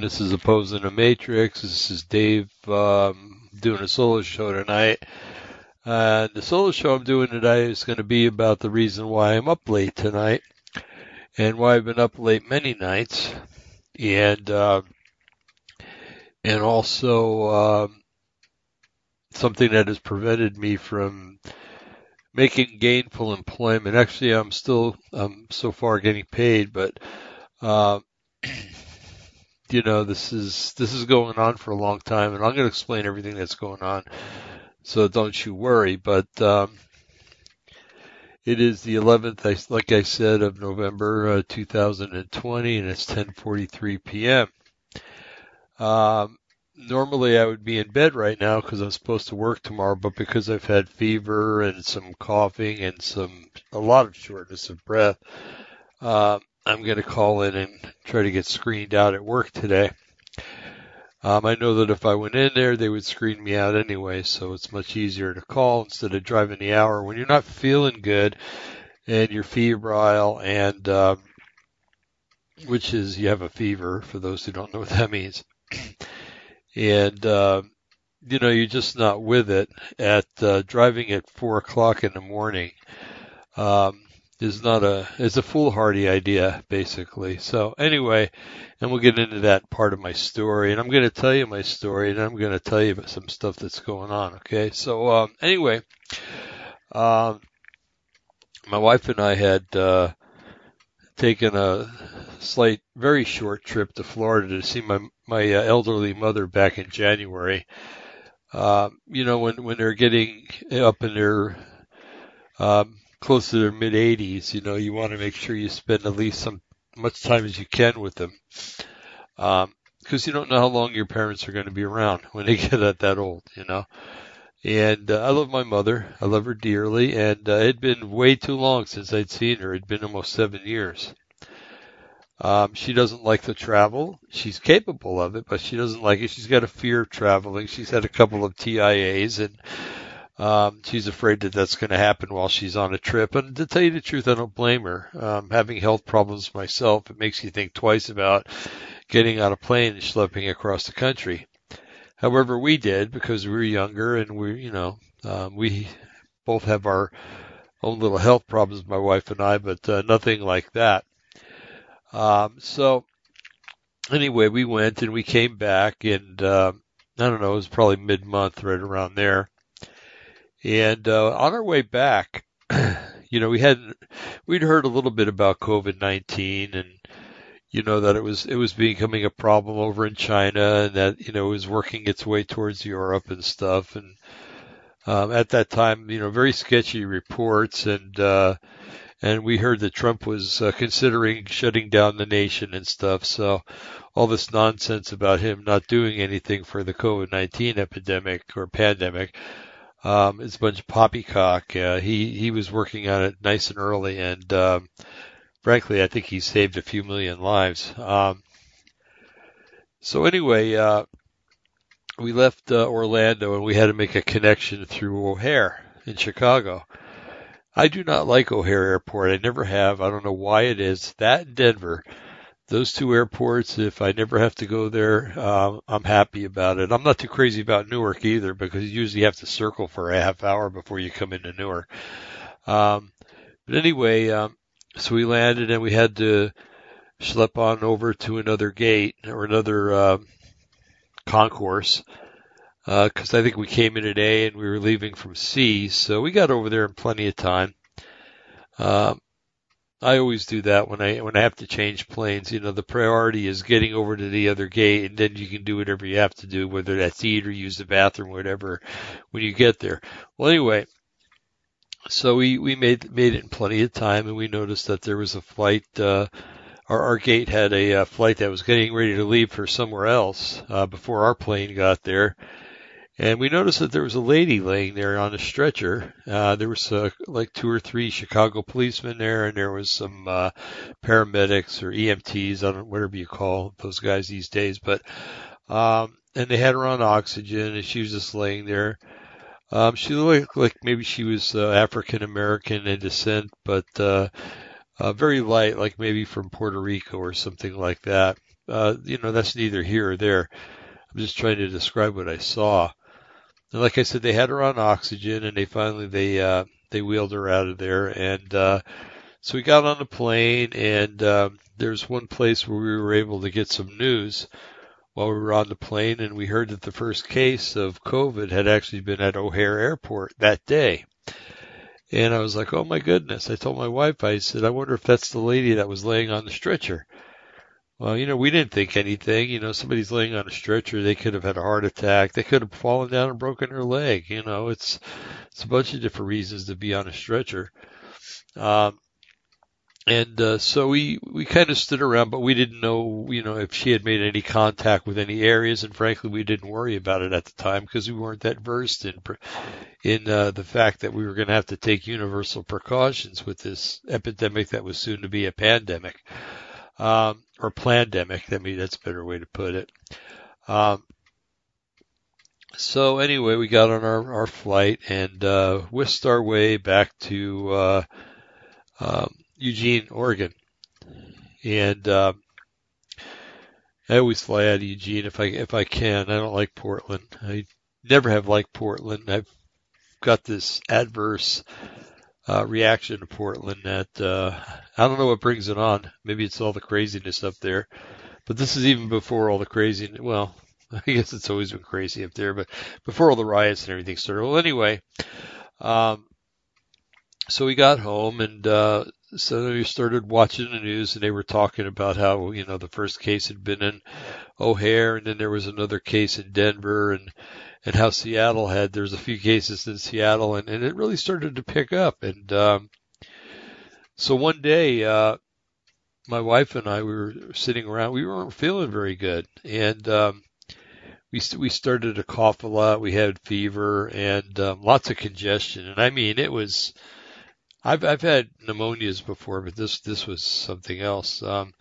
This is Opposing the Matrix. This is Dave um, doing a solo show tonight. Uh, the solo show I'm doing tonight is going to be about the reason why I'm up late tonight and why I've been up late many nights, and uh, and also um, something that has prevented me from making gainful employment. Actually, I'm still um, so far getting paid, but uh, you know this is this is going on for a long time, and I'm going to explain everything that's going on. So don't you worry. But um, it is the 11th, like I said, of November uh, 2020, and it's 10:43 p.m. Um, normally I would be in bed right now because I'm supposed to work tomorrow, but because I've had fever and some coughing and some a lot of shortness of breath, uh, I'm going to call in and try to get screened out at work today. Um, I know that if I went in there, they would screen me out anyway, so it's much easier to call instead of driving the hour when you're not feeling good and you're febrile and um, which is you have a fever for those who don't know what that means. and uh, you know you're just not with it at uh, driving at four o'clock in the morning um, is not a is a foolhardy idea basically. So anyway, and we'll get into that part of my story, and I'm going to tell you my story, and I'm going to tell you about some stuff that's going on. Okay, so um, anyway, um, my wife and I had uh, taken a slight, very short trip to Florida to see my my uh, elderly mother back in January. Uh, you know, when when they're getting up in their um, close to their mid 80s, you know, you want to make sure you spend at least some much time as you can with them, because um, you don't know how long your parents are going to be around when they get at that old, you know. And uh, I love my mother. I love her dearly. And uh, it had been way too long since I'd seen her. It'd been almost seven years. Um, she doesn't like to travel. She's capable of it, but she doesn't like it. She's got a fear of traveling. She's had a couple of TIAs and um, she's afraid that that's going to happen while she's on a trip. And to tell you the truth, I don't blame her. Um, having health problems myself, it makes you think twice about getting on a plane and schlepping across the country. However, we did because we were younger and we, you know, um, we both have our own little health problems, my wife and I, but uh, nothing like that. Um, so anyway, we went and we came back and, uh, I don't know, it was probably mid month right around there. And, uh, on our way back, you know, we had, we'd heard a little bit about COVID-19 and, you know, that it was, it was becoming a problem over in China and that, you know, it was working its way towards Europe and stuff. And, um, at that time, you know, very sketchy reports and, uh, and we heard that Trump was uh, considering shutting down the nation and stuff. So all this nonsense about him not doing anything for the COVID-19 epidemic or pandemic um, is a bunch of poppycock. Uh, he he was working on it nice and early, and um, frankly, I think he saved a few million lives. Um, so anyway, uh, we left uh, Orlando and we had to make a connection through O'Hare in Chicago. I do not like O'Hare Airport. I never have. I don't know why it is. That Denver, those two airports, if I never have to go there, uh, I'm happy about it. I'm not too crazy about Newark either because you usually have to circle for a half hour before you come into Newark. Um, but anyway, um, so we landed and we had to schlep on over to another gate or another uh, concourse because uh, I think we came in at A and we were leaving from C, so we got over there in plenty of time. Uh, I always do that when I when I have to change planes. You know, the priority is getting over to the other gate, and then you can do whatever you have to do, whether that's eat or use the bathroom, whatever, when you get there. Well, anyway, so we we made made it in plenty of time, and we noticed that there was a flight. Uh, our, our gate had a uh, flight that was getting ready to leave for somewhere else uh, before our plane got there and we noticed that there was a lady laying there on a stretcher. Uh, there was uh, like two or three Chicago policemen there, and there was some uh, paramedics or EMTs, I don't whatever you call those guys these days. But um, and they had her on oxygen, and she was just laying there. Um, she looked like maybe she was uh, African American in descent, but uh, uh, very light, like maybe from Puerto Rico or something like that. uh, you know, that's neither here or there. I'm just trying to describe what I saw. And like I said, they had her on oxygen, and they finally they uh, they wheeled her out of there, and uh, so we got on the plane, and uh, there's one place where we were able to get some news while we were on the plane, and we heard that the first case of COVID had actually been at O'Hare Airport that day. And I was like, oh my goodness. I told my wife, I said, I wonder if that's the lady that was laying on the stretcher. Well, you know, we didn't think anything. You know, somebody's laying on a stretcher. They could have had a heart attack. They could have fallen down and broken their leg. You know, it's, it's a bunch of different reasons to be on a stretcher. Um, and uh, so we we kind of stood around, but we didn't know, you know, if she had made any contact with any areas, and frankly, we didn't worry about it at the time because we weren't that versed in in uh, the fact that we were going to have to take universal precautions with this epidemic that was soon to be a pandemic um, or pandemic. I mean, that's a better way to put it. Um, so anyway, we got on our, our flight and uh, whisked our way back to uh, um, Eugene, Oregon, and uh, I always fly out of Eugene if I if I can. I don't like Portland. I never have liked Portland. I've got this adverse uh, reaction to Portland that uh, I don't know what brings it on. Maybe it's all the craziness up there, but this is even before all the crazy. Well, I guess it's always been crazy up there, but before all the riots and everything started. Well, anyway, um, so we got home and uh, so we started watching the news and they were talking about how, you know, the first case had been in O'Hare and then there was another case in Denver and, and how Seattle had, there's a few cases in Seattle and, and it really started to pick up. And, um, so one day, uh, my wife and I, we were sitting around, we weren't feeling very good. And, um, we, we started to cough a lot. We had fever and, um, lots of congestion. And I mean, it was, I've I've had pneumonias before, but this this was something else. Um,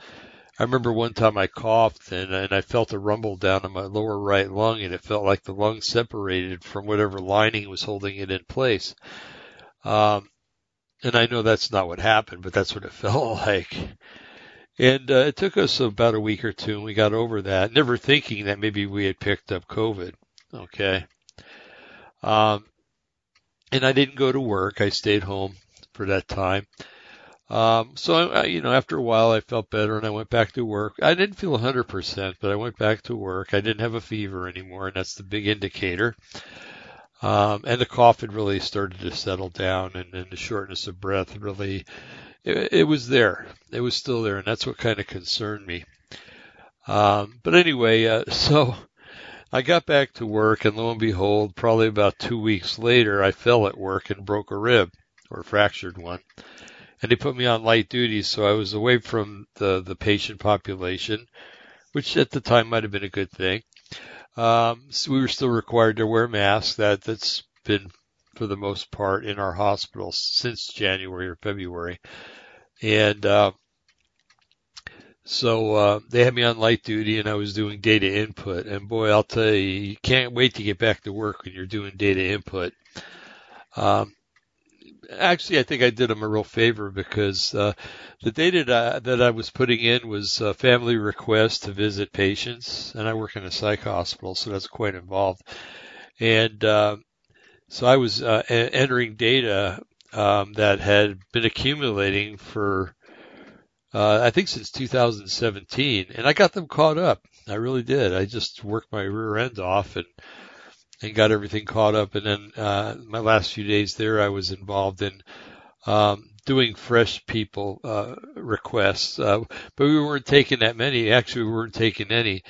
I remember one time I coughed and and I felt a rumble down in my lower right lung, and it felt like the lung separated from whatever lining was holding it in place. Um, and I know that's not what happened, but that's what it felt like. And uh, it took us about a week or two, and we got over that, never thinking that maybe we had picked up COVID. Okay. Um, and I didn't go to work. I stayed home for that time. Um, so I, you know, after a while, I felt better and I went back to work. I didn't feel 100%, but I went back to work. I didn't have a fever anymore, and that's the big indicator. Um, and the cough had really started to settle down, and, and the shortness of breath really, it, it, was there. It was still there, and that's what kind of concerned me. Um, but anyway, uh, so I got back to work, and lo and behold, probably about two weeks later, I fell at work and broke a rib or fractured one. And they put me on light duty, so I was away from the, the patient population, which at the time might have been a good thing. Um, so we were still required to wear masks. That that's been for the most part in our hospital since January or February, and uh, so uh, they had me on light duty, and I was doing data input. And boy, I'll tell you, you can't wait to get back to work when you're doing data input. Um, actually, I think I did them a real favor because uh, the data that I, that I was putting in was family requests to visit patients, and I work in a psych hospital, so that's quite involved. And uh, so I was uh, entering data um, that had been accumulating for, uh, I think, since 2017, and I got them caught up. I really did. I just worked my rear end off and and got everything caught up. And then uh, my last few days there, I was involved in um, doing fresh people uh, requests, uh, but we weren't taking that many. Actually, we weren't taking any.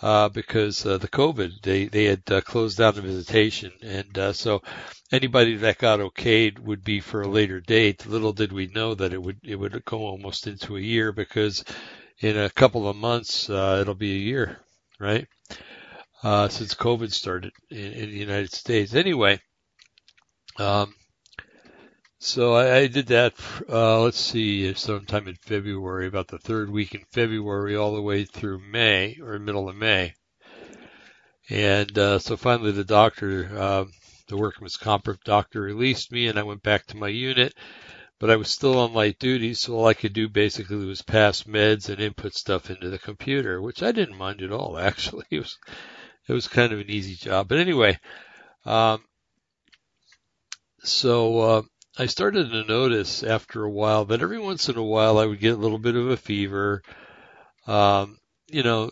Uh, because uh, the COVID, they they had uh, closed down the visitation, and uh, so anybody that got okayed would be for a later date. Little did we know that it would it would go almost into a year because in a couple of months uh, it'll be a year, right? Uh, since COVID started in, in, the United States. Anyway, um, so I, I, did that. Uh, let's see, sometime in February, about the third week in February, all the way through May or middle of May. And uh, so finally, the doctor, uh, the workman's comp doctor, released me, and I went back to my unit. but I was still on light duty, so all I could do basically was pass meds and input stuff into the computer, which I didn't mind at all. Actually, it was it was kind of an easy job. But anyway, um, so uh, I started to notice after a while that every once in a while I would get a little bit of a fever. Um, you know,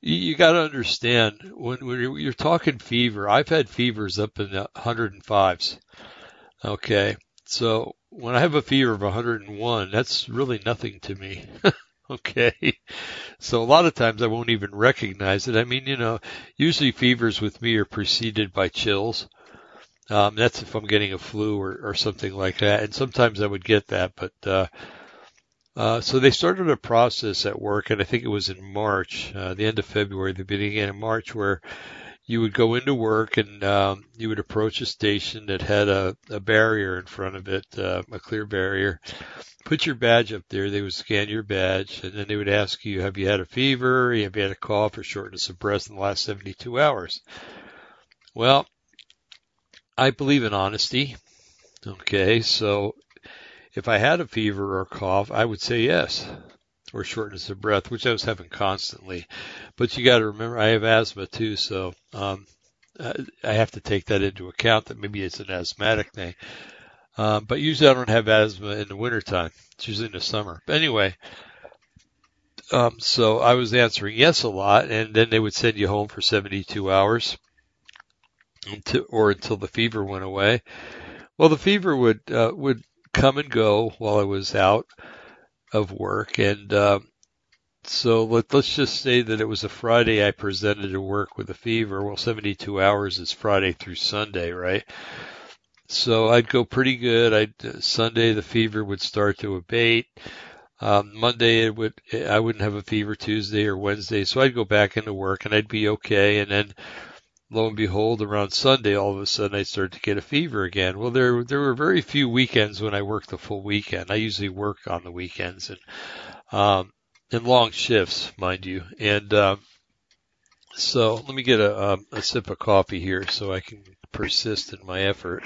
you, you got to understand when, when you're, you're talking fever. I've had fevers up in the 105s. Okay, so when I have a fever of 101, that's really nothing to me. okay, so a lot of times I won't even recognize it. I mean, you know, usually fevers with me are preceded by chills. Um, that's if I'm getting a flu or, or something like that. And sometimes I would get that, but, uh, uh, so they started a process at work, and I think it was in March, uh, the end of February, the beginning of March, where you would go into work and um, you would approach a station that had a, a barrier in front of it, uh, a clear barrier. Put your badge up there. They would scan your badge, and then they would ask you, "Have you had a fever? Have you had a cough or shortness of breath in the last 72 hours?" Well, I believe in honesty. Okay, so if I had a fever or a cough, I would say yes, or shortness of breath, which I was having constantly. But you got to remember, I have asthma too, so um, I have to take that into account. That maybe it's an asthmatic thing. Um, but usually I don't have asthma in the wintertime. It's usually in the summer. But anyway, um, so I was answering yes a lot, and then they would send you home for 72 hours, until, or until the fever went away. Well, the fever would uh, would come and go while I was out of work. And uh, so let, let's just say that it was a Friday I presented to work with a fever. Well, 72 hours is Friday through Sunday, right? So I'd go pretty good. I'd uh, Sunday the fever would start to abate. Um, Monday it would I wouldn't have a fever Tuesday or Wednesday, so I'd go back into work and I'd be okay. And then lo and behold, around Sunday, all of a sudden I started to get a fever again. Well, there there were very few weekends when I worked the full weekend. I usually work on the weekends and um, in long shifts, mind you. And um, so let me get a, a, a sip of coffee here so I can persist in my effort.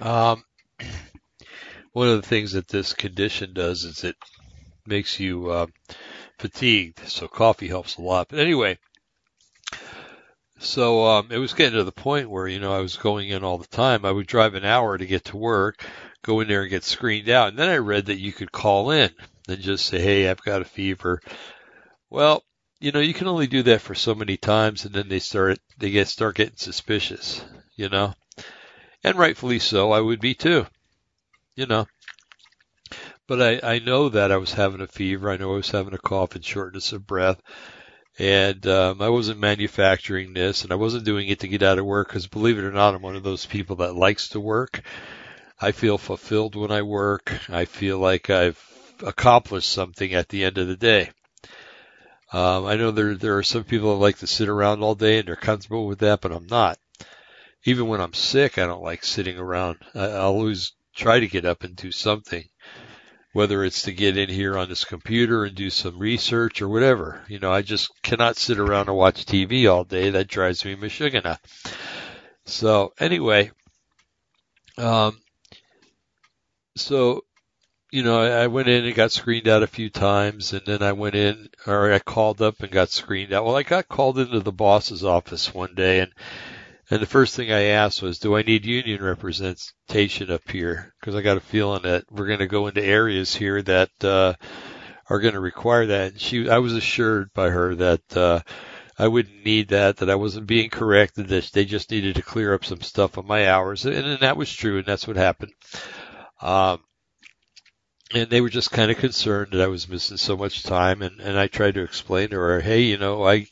Um, one of the things that this condition does is it makes you uh, fatigued, so coffee helps a lot. But anyway, so um, it was getting to the point where you know I was going in all the time. I would drive an hour to get to work, go in there and get screened out, and then I read that you could call in and just say, "Hey, I've got a fever." Well, you know, you can only do that for so many times, and then they start they get start getting suspicious, you know, and rightfully so. I would be too, you know. But I, I know that I was having a fever. I know I was having a cough and shortness of breath. And um, I wasn't manufacturing this, and I wasn't doing it to get out of work because, believe it or not, I'm one of those people that likes to work. I feel fulfilled when I work. I feel like I've accomplished something at the end of the day. Um, I know there there are some people that like to sit around all day and they're comfortable with that, but I'm not. Even when I'm sick, I don't like sitting around. I, I'll always try to get up and do something whether it's to get in here on this computer and do some research or whatever. You know, I just cannot sit around and watch TV all day. That drives me mashigana. So anyway, um, so you know, I went in and got screened out a few times, and then I went in, or I called up and got screened out. Well, I got called into the boss's office one day, and and the first thing I asked was, do I need union representation up here? Because I got a feeling that we're going to go into areas here that uh, are going to require that. And she, I was assured by her that uh, I wouldn't need that, that I wasn't being corrected, that they just needed to clear up some stuff on my hours. And, and that was true, and that's what happened. Um, and they were just kind of concerned that I was missing so much time. And, and I tried to explain to her, hey, you know, I,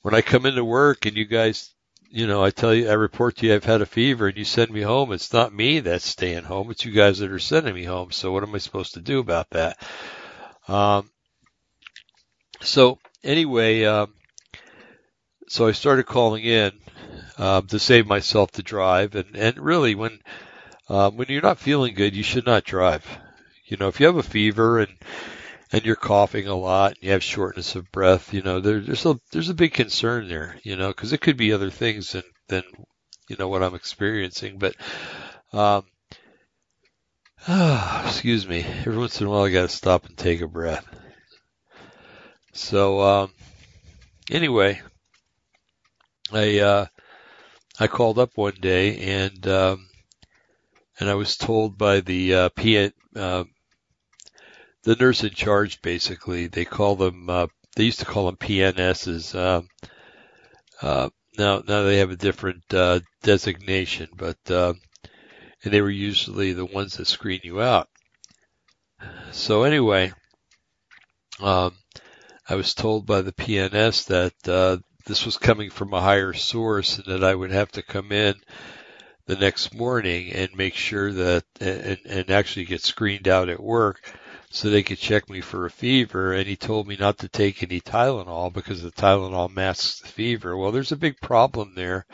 when I come into work and you guys you know, I tell you, I report to you I've had a fever and you send me home. It's not me that's staying home. It's you guys that are sending me home. So what am I supposed to do about that? Um, so anyway, um, so I started calling in, um, to save myself the drive. And, and really when, um, when you're not feeling good, you should not drive. You know, if you have a fever and, and you're coughing a lot and you have shortness of breath, you know, there, there's a there's a big concern there, you know, because it could be other things than than you know what I'm experiencing. But um, oh, excuse me. Every once in a while, I got to stop and take a breath. So um, anyway, I uh, I called up one day and um, and I was told by the uh, PN, uh, the nurse in charge, basically, they call them uh, they used to call them PNSs. Uh, uh, now now they have a different uh, designation, but uh, and they were usually the ones that screen you out. So anyway, um, I was told by the PNS that uh, this was coming from a higher source and that I would have to come in the next morning and make sure that and, and actually get screened out at work so they could check me for a fever and he told me not to take any Tylenol because the Tylenol masks the fever. Well, there's a big problem there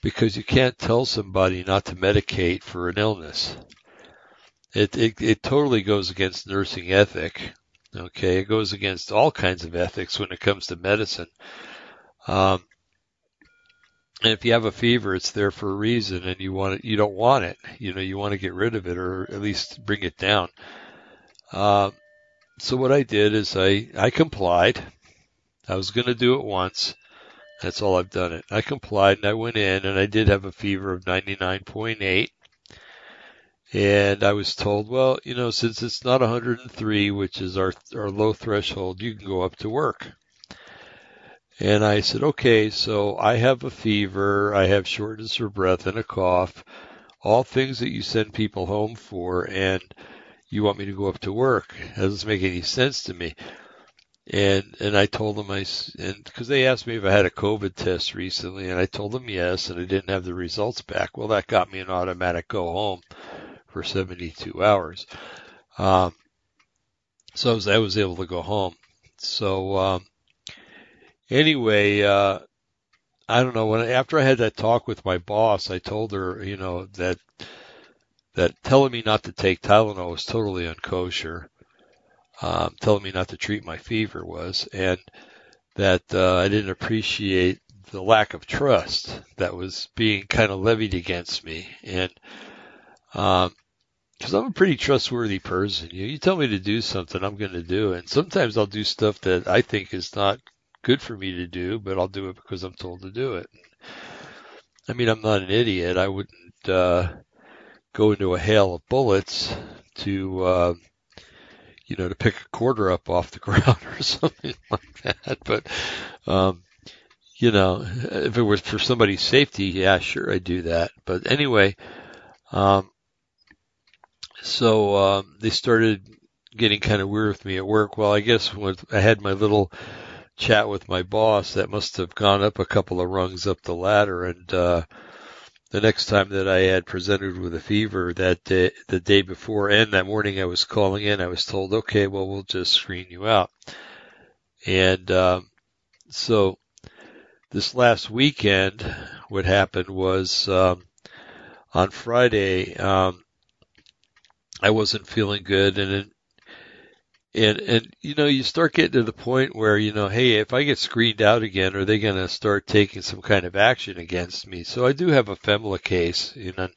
because you can't tell somebody not to medicate for an illness. It, it, it totally goes against nursing ethic. Okay. It goes against all kinds of ethics when it comes to medicine. Um, and if you have a fever, it's there for a reason, and you want it, you don't want it. You know, you want to get rid of it, or at least bring it down. Uh, so what I did is I I complied. I was going to do it once. That's all I've done it. I complied and I went in and I did have a fever of 99.8. And I was told, well, you know, since it's not 103, which is our our low threshold, you can go up to work. And I said, okay, so I have a fever, I have shortness of breath and a cough, all things that you send people home for, and you want me to go up to work. That doesn't make any sense to me. And and I told them I and because they asked me if I had a COVID test recently, and I told them yes, and I didn't have the results back. Well, that got me an automatic go home for 72 hours. Um, so I was, I was able to go home. So um, anyway, uh, I don't know when after I had that talk with my boss, I told her, you know, that that telling me not to take Tylenol was totally unkosher. Um, telling me not to treat my fever was, and that uh, I didn't appreciate the lack of trust that was being kind of levied against me, and um, because I'm a pretty trustworthy person. You, you tell me to do something, I'm going to do. And sometimes I'll do stuff that I think is not good for me to do, but I'll do it because I'm told to do it. I mean, I'm not an idiot. I wouldn't uh, go into a hail of bullets to, uh, you know, to pick a quarter up off the ground or something like that. But, um, you know, if it was for somebody's safety, yeah, sure, I'd do that. But anyway, um, so um, they started getting kind of weird with me at work. Well, I guess when I had my little chat with my boss, that must have gone up a couple of rungs up the ladder. And uh, the next time that I had presented with a fever that day, the day before and that morning I was calling in, I was told, okay, well, we'll just screen you out. And um, so this last weekend, what happened was um, on Friday, um, I wasn't feeling good, and and and you know you start getting to the point where you know hey if i get screened out again are they going to start taking some kind of action against me? So i do have a femla case you know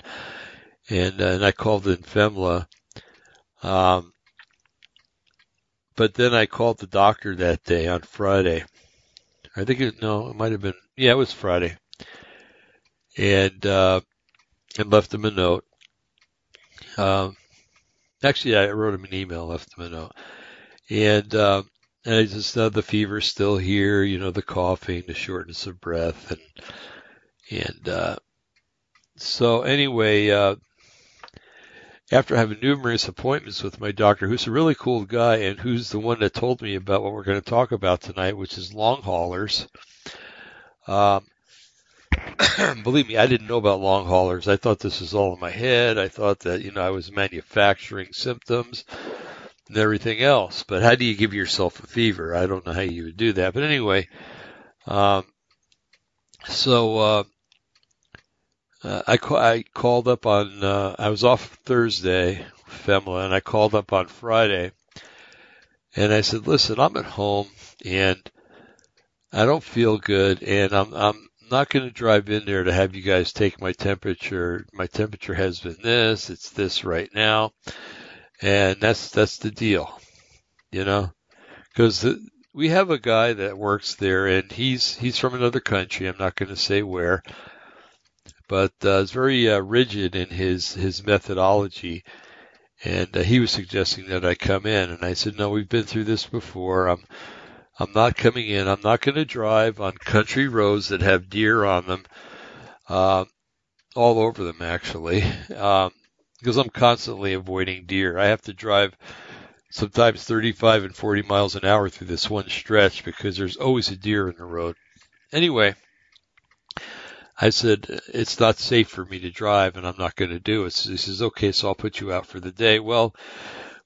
and uh, and i called in femla um but then i called the doctor that day on friday. I think it no it might have been yeah it was friday. And uh and left him a note. Um actually i wrote him an email left him a note and uh, and I just know the fever's still here, you know, the coughing, the shortness of breath, and and uh, so anyway, uh, after having numerous appointments with my doctor, who's a really cool guy and who's the one that told me about what we're going to talk about tonight, which is long haulers. Um, believe me, I didn't know about long haulers. I thought this was all in my head. I thought that you know I was manufacturing symptoms and everything else. But how do you give yourself a fever? I don't know how you would do that. But anyway, um, so uh, uh, I, ca- I called up on, uh, I was off Thursday, FEMLA, and I called up on Friday. And I said, listen, I'm at home and I don't feel good and I'm, I'm not going to drive in there to have you guys take my temperature. My temperature has been this. It's this right now, and that's that's the deal, you know, because we have a guy that works there, and he's he's from another country. I'm not going to say where, but uh, is very uh, rigid in his his methodology. And uh, he was suggesting that I come in, and I said, "No, we've been through this before. I'm I'm not coming in. I'm not going to drive on country roads that have deer on them, uh, all over them actually, um, because I'm constantly avoiding deer. I have to drive sometimes 35 and 40 miles an hour through this one stretch because there's always a deer in the road. Anyway, I said, it's not safe for me to drive and I'm not going to do it. So he says, okay, so I'll put you out for the day. Well,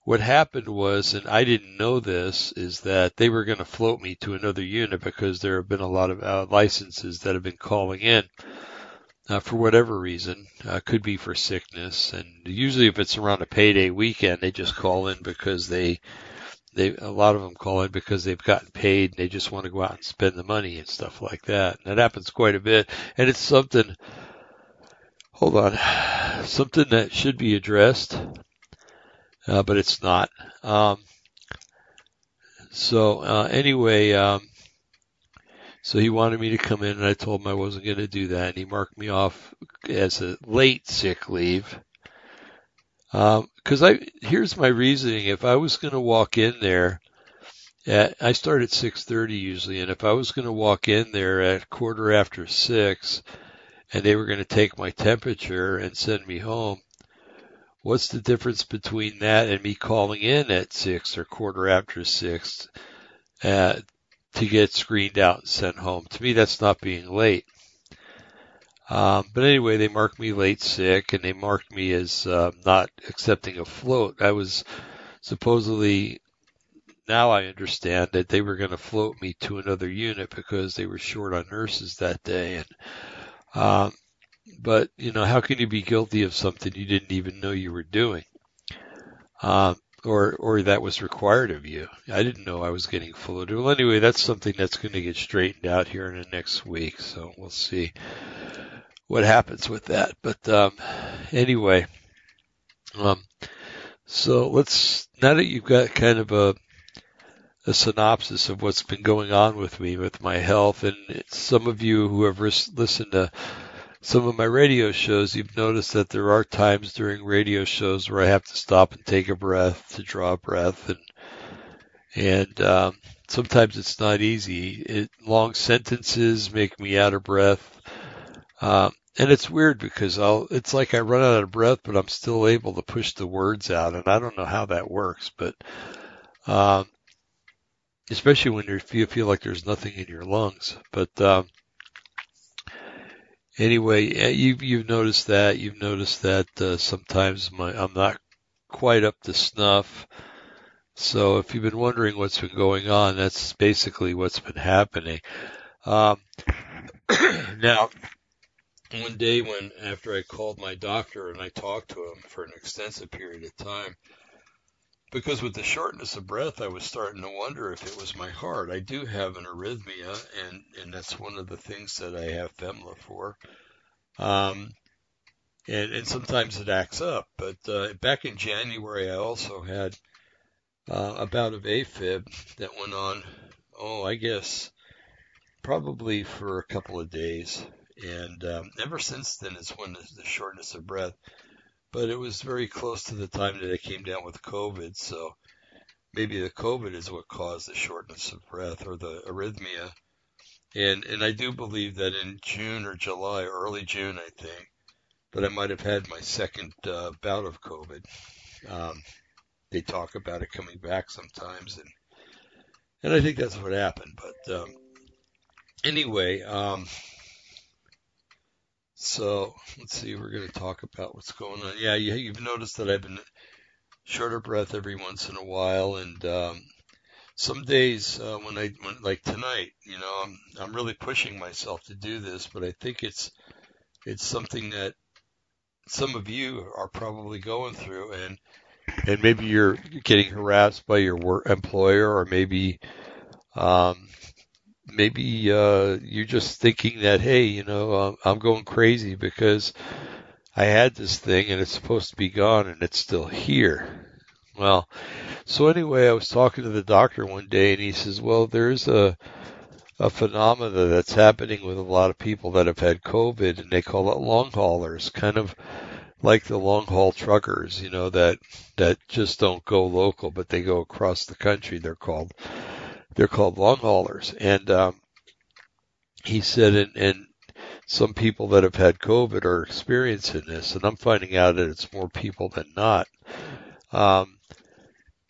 what happened was, and I didn't know this, is that they were going to float me to another unit because there have been a lot of uh, licenses that have been calling in uh, for whatever reason. Uh, could be for sickness, and usually if it's around a payday weekend, they just call in because they they a lot of them call in because they've gotten paid and they just want to go out and spend the money and stuff like that. And that happens quite a bit, and it's something. Hold on, something that should be addressed uh, but it's not. Um, so uh, anyway, um, so he wanted me to come in, and I told him I wasn't going to do that, and he marked me off as a late sick leave. Because um, I here's my reasoning: if I was going to walk in there, at, I start at 6:30 usually, and if I was going to walk in there at quarter after six, and they were going to take my temperature and send me home, What's the difference between that and me calling in at six or quarter after six uh, to get screened out and sent home? To me, that's not being late. Um, but anyway, they marked me late sick and they marked me as uh, not accepting a float. I was supposedly, now I understand that they were going to float me to another unit because they were short on nurses that day. And um, but you know, how can you be guilty of something you didn't even know you were doing, um, or or that was required of you? I didn't know I was getting floated. Well, anyway, that's something that's going to get straightened out here in the next week, so we'll see what happens with that. But um, anyway, um, so let's now that you've got kind of a a synopsis of what's been going on with me with my health, and some of you who have listened to some of my radio shows, you've noticed that there are times during radio shows where I have to stop and take a breath to draw a breath, and and um, sometimes it's not easy. It, long sentences make me out of breath, um, and it's weird because I'll. It's like I run out of breath, but I'm still able to push the words out, and I don't know how that works, but. Um, especially when you feel like there's nothing in your lungs, but um, anyway, you've you've noticed that. You've noticed that uh, sometimes my I'm not quite up to snuff. So if you've been wondering what's been going on, that's basically what's been happening. Um, now, one day when after I called my doctor and I talked to him for an extensive period of time, because with the shortness of breath, I was starting to wonder if it was my heart. I do have an arrhythmia, and and that's one of the things that I have FEMLA for. Um, and, and sometimes it acts up. But uh, back in January, I also had uh, a bout of AFib that went on. Oh, I guess probably for a couple of days. And um, ever since then, it's when the shortness of breath but it was very close to the time that I came down with COVID. So maybe the COVID is what caused the shortness of breath or the arrhythmia. And and I do believe that in June or July, early June, I think, that I might have had my second uh, bout of COVID. Um, they talk about it coming back sometimes, and and I think that's what happened. But um, anyway, um, so let's see, we're going to talk about what's going on. Yeah, you, you've noticed that I've been short of breath every once in a while, and um, some days uh, when I when, like tonight, you know, I'm I'm really pushing myself to do this, but I think it's it's something that some of you are probably going through, and and maybe you're getting harassed by your work employer, or maybe um, maybe uh, you're just thinking that, hey, you know, I'm going crazy because I had this thing and it's supposed to be gone and it's still here. Well, so anyway, I was talking to the doctor one day and he says, well, there's a a phenomena that's happening with a lot of people that have had COVID and they call it long haulers, kind of like the long haul truckers, you know, that, that just don't go local, but they go across the country. They're called, they're called long haulers. And, um, he said, and, and some people that have had COVID are experiencing this, and I'm finding out that it's more people than not. Um,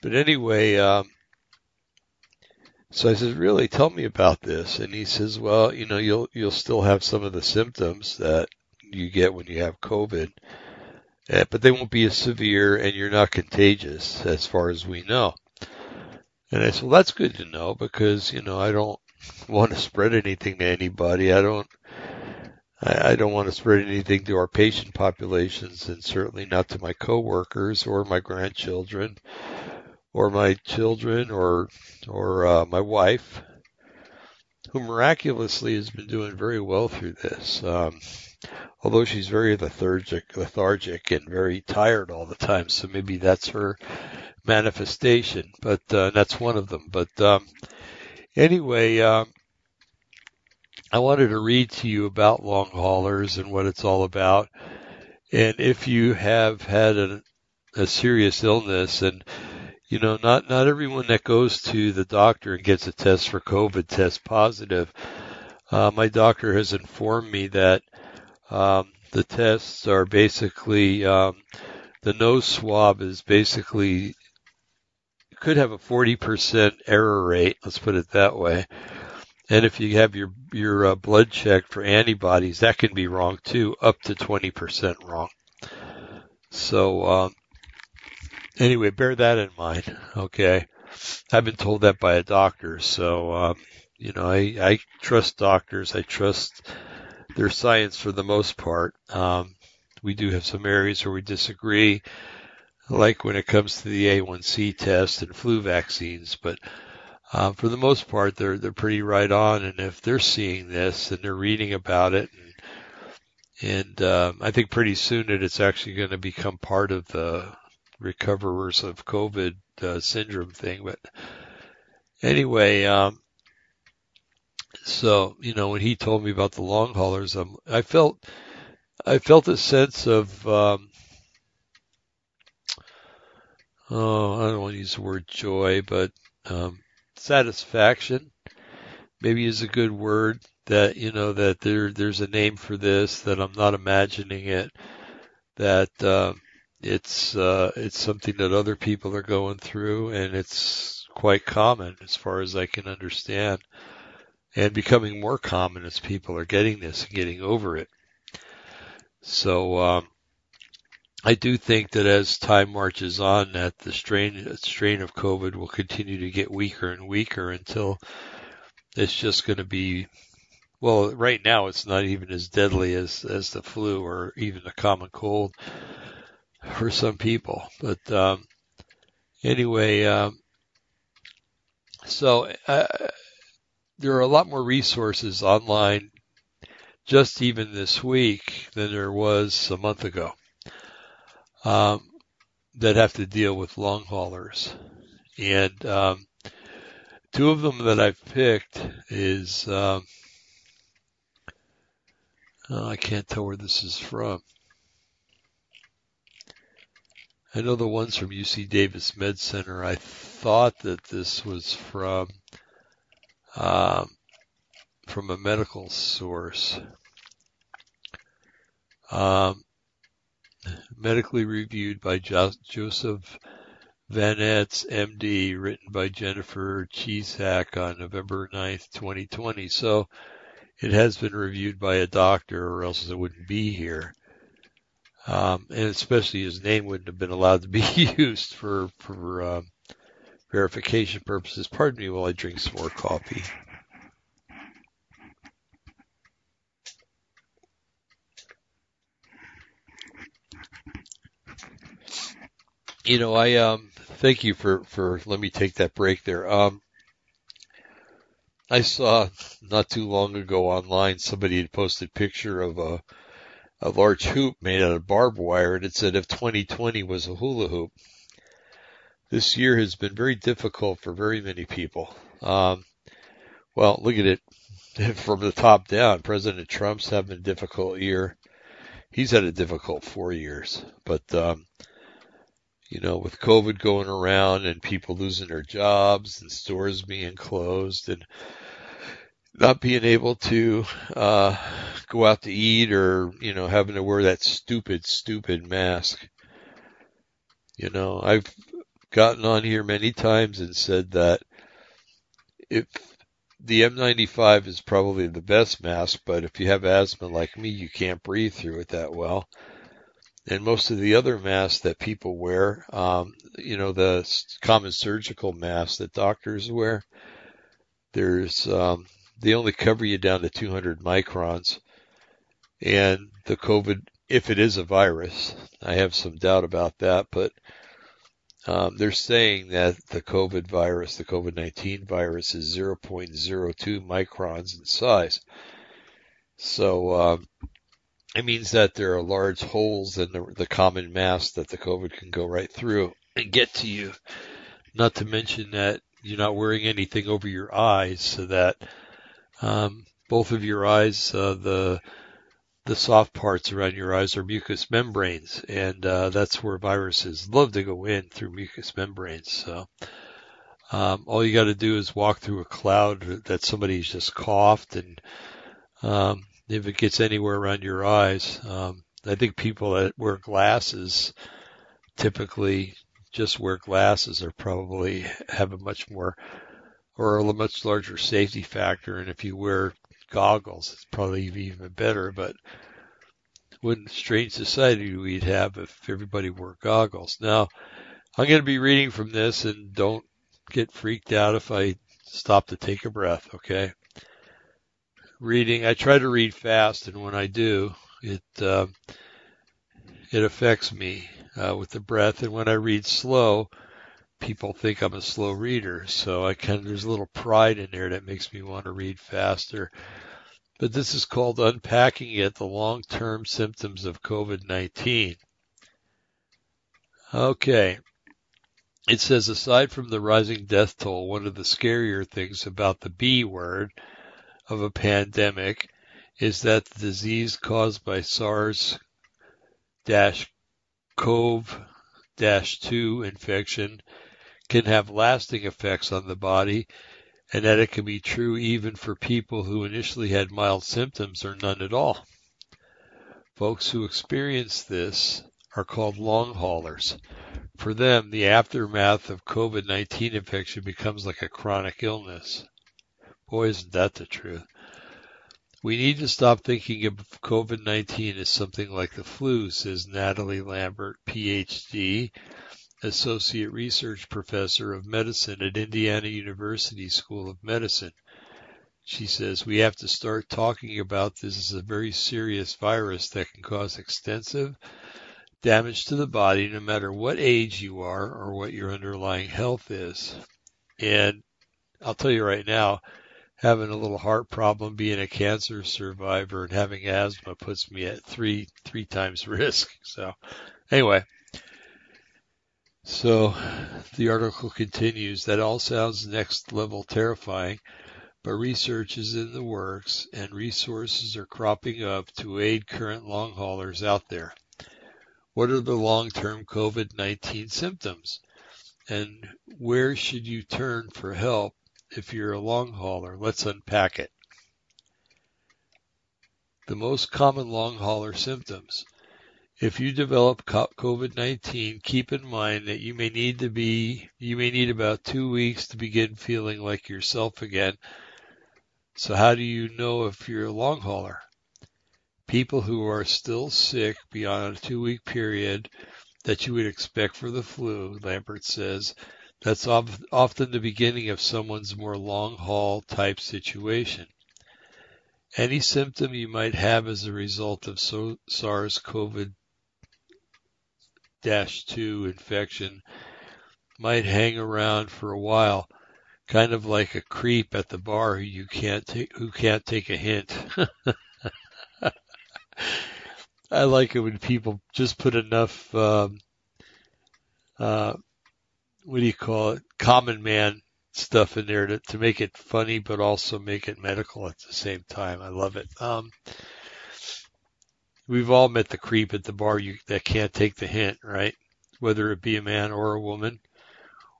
but anyway, um, so I says, really, tell me about this. And he says, well, you know, you'll, you'll still have some of the symptoms that you get when you have COVID, eh, but they won't be as severe and you're not contagious as far as we know. And I said, well, that's good to know because, you know, I don't want to spread anything to anybody. I don't, I, I don't want to spread anything to our patient populations and certainly not to my coworkers or my grandchildren or my children or or uh, my wife, who miraculously has been doing very well through this. Um, although she's very lethargic, lethargic and very tired all the time, so maybe that's her manifestation. But uh, that's one of them. But um, anyway, um, I wanted to read to you about long haulers and what it's all about. And if you have had a, a serious illness and you know, not not everyone that goes to the doctor and gets a test for COVID tests positive. Uh, my doctor has informed me that um, the tests are basically um, the nose swab is basically could have a 40% error rate. Let's put it that way. And if you have your your uh, blood checked for antibodies, that can be wrong too, up to 20% wrong. So um, anyway, bear that in mind. Okay. I've been told that by a doctor. So, um, you know, I, I trust doctors. I trust their science for the most part. Um, we do have some areas where we disagree, like when it comes to the A1C test and flu vaccines, but uh, for the most part, they're they're pretty right on. And if they're seeing this and they're reading about it, and, and um, I think pretty soon that it's actually going to become part of the recoverers of COVID uh, syndrome thing. But anyway, um, so you know when he told me about the long haulers, um, I felt I felt a sense of um, oh I don't want to use the word joy, but um, satisfaction maybe is a good word that you know that there there's a name for this that I'm not imagining it that um, it's uh, it's something that other people are going through, and it's quite common as far as I can understand, and becoming more common as people are getting this and getting over it. So um, I do think that as time marches on, that the strain strain of COVID will continue to get weaker and weaker until it's just going to be well, right now it's not even as deadly as as the flu or even the common cold for some people. But um, anyway, um, so uh, there are a lot more resources online just even this week than there was a month ago um, that have to deal with long haulers. And um, two of them that I've picked is um, oh, I can't tell where this is from. I know the ones from UC Davis Med Center. I thought that this was from um, from a medical source. Um, medically reviewed by jo- Joseph Vinetz, MD, written by Jennifer Chesak on November 9th, 2020. So it has been reviewed by a doctor or else it wouldn't be here. Um, and especially his name wouldn't have been allowed to be used for for um, verification purposes. Pardon me while I drink some more coffee. You know, I um, thank you for for let me take that break there. Um, I saw not too long ago online somebody had posted a picture of a a large hoop made out of barbed wire and it said if 2020 was a hula hoop. This year has been very difficult for very many people. Um, well, look at it from the top down. President Trump's having a difficult year. He's had a difficult four years, but um, you know, with COVID going around and people losing their jobs and stores being closed and not being able to uh, go out to eat or you know having to wear that stupid, stupid mask. You know, I've gotten on here many times and said that if the N95 is probably the best mask, but if you have asthma like me, you can't breathe through it that well and most of the other masks that people wear, um, you know, the common surgical masks that doctors wear, there's um, they only cover you down to 200 microns, and the COVID, if it is a virus, I have some doubt about that, but um, they're saying that the COVID virus, the COVID-19 virus, is 0.02 microns in size. So um, it means that there are large holes in the, the common mass that the COVID can go right through and get to you. Not to mention that you're not wearing anything over your eyes, so that um, both of your eyes, uh, the the soft parts around your eyes are mucous membranes, and uh, that's where viruses love to go in through mucous membranes. So um, all you got to do is walk through a cloud that somebody's just coughed, and um, if it gets anywhere around your eyes. Um, I think people that wear glasses typically just wear glasses or probably have a much more or a much larger safety factor. And if you wear goggles, it's probably even better. But what strange society we'd have if everybody wore goggles. Now, I'm going to be reading from this and don't get freaked out if I stop to take a breath, okay? Reading. I try to read fast, and when I do, it uh, it affects me uh, with the breath. And when I read slow, people think I'm a slow reader. So I kind of there's a little pride in there that makes me want to read faster. But this is called unpacking it: the long-term symptoms of COVID-19. Okay. It says, aside from the rising death toll, one of the scarier things about the B word of a pandemic is that the disease caused by SARS CoV 2 infection can have lasting effects on the body and that it can be true even for people who initially had mild symptoms or none at all. Folks who experience this are called long haulers. For them, the aftermath of COVID-19 infection becomes like a chronic illness. Boy, isn't that the truth. We need to stop thinking of COVID-19 as something like the flu, says Natalie Lambert, PhD, Associate Research Professor of Medicine at Indiana University School of Medicine. She says we have to start talking about this as a very serious virus that can cause extensive damage to the body no matter what age you are or what your underlying health is. And I'll tell you right now, having a little heart problem, being a cancer survivor, and having asthma puts me at three three times risk. So, anyway, so the article continues. That all sounds next level terrifying, but research is in the works, and resources are cropping up to aid current long haulers out there. What are the long-term COVID-19 symptoms? And where should you turn for help if you're a long hauler. Let's unpack it. The most common long hauler symptoms. If you develop COVID-19, keep in mind that you may need to be, you may need about two weeks to begin feeling like yourself again. So how do you know if you're a long hauler? People who are still sick beyond a two week period that you would expect for the flu, Lambert says, that's often the beginning of someone's more long haul type situation. Any symptom you might have as a result of SARS CoV 2 infection might hang around for a while. kind of like a creep at the bar who you can't take who can't take a hint. I like it when people just put enough um, uh, what do you call it? Common man stuff in there to, to make it funny, but also make it medical at the same time. I love it. Um, we've all met the creep at the bar you, that can't take the hint, right? Whether it be a man or a woman,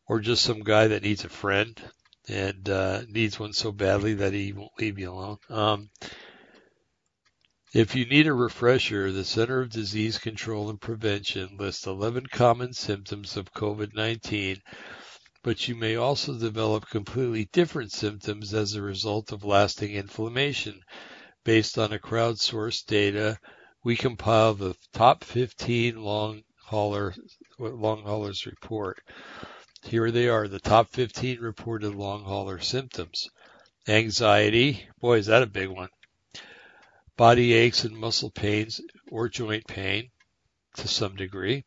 or just some guy that needs a friend and uh, needs one so badly that he won't leave you alone. Um, if you need a refresher, the Center of Disease Control and Prevention lists 11 common symptoms of COVID-19, but you may also develop completely different symptoms as a result of lasting inflammation. Based on a crowdsourced data, we compile the top 15 long hauler long haulers report. Here they are, the top 15 reported long hauler symptoms. Anxiety, boy, is that a big one. Body aches and muscle pains or joint pain to some degree.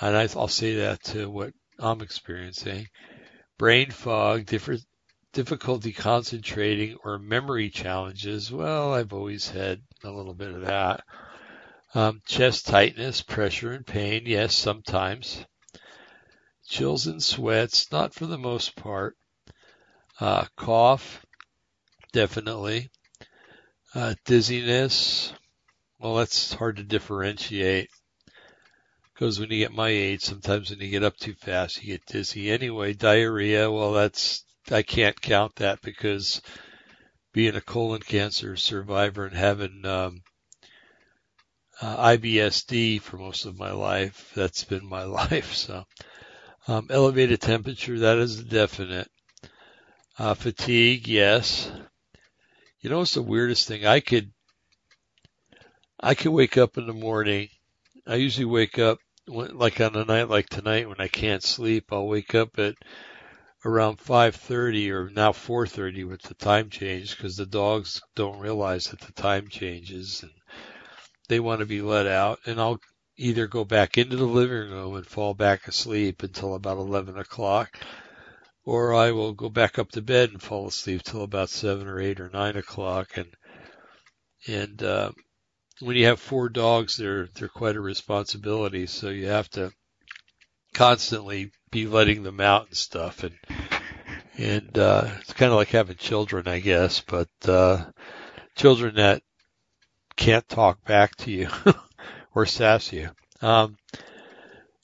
And I, will say that to what I'm experiencing. Brain fog, difficulty concentrating or memory challenges. Well, I've always had a little bit of that. Um, chest tightness, pressure and pain. Yes, sometimes. Chills and sweats, not for the most part. Uh, cough, definitely. Uh, dizziness, well, that's hard to differentiate. Because when you get my age, sometimes when you get up too fast, you get dizzy. Anyway, diarrhea, well, that's, I can't count that because being a colon cancer survivor and having um, uh, IBSD for most of my life, that's been my life. So, um, elevated temperature, that is definite. Uh, fatigue, yes. You know what's the weirdest thing? I could I could wake up in the morning. I usually wake up like on a night like tonight when I can't sleep. I'll wake up at around 5:30 or now 4:30 with the time change because the dogs don't realize that the time changes and they want to be let out. And I'll either go back into the living room and fall back asleep until about 11 o'clock or I will go back up to bed and fall asleep till about seven or eight or nine o'clock. And and uh, when you have four dogs, they're they're quite a responsibility. So you have to constantly be letting them out and stuff. And and uh, it's kind of like having children, I guess, but uh, children that can't talk back to you or sass you. Um,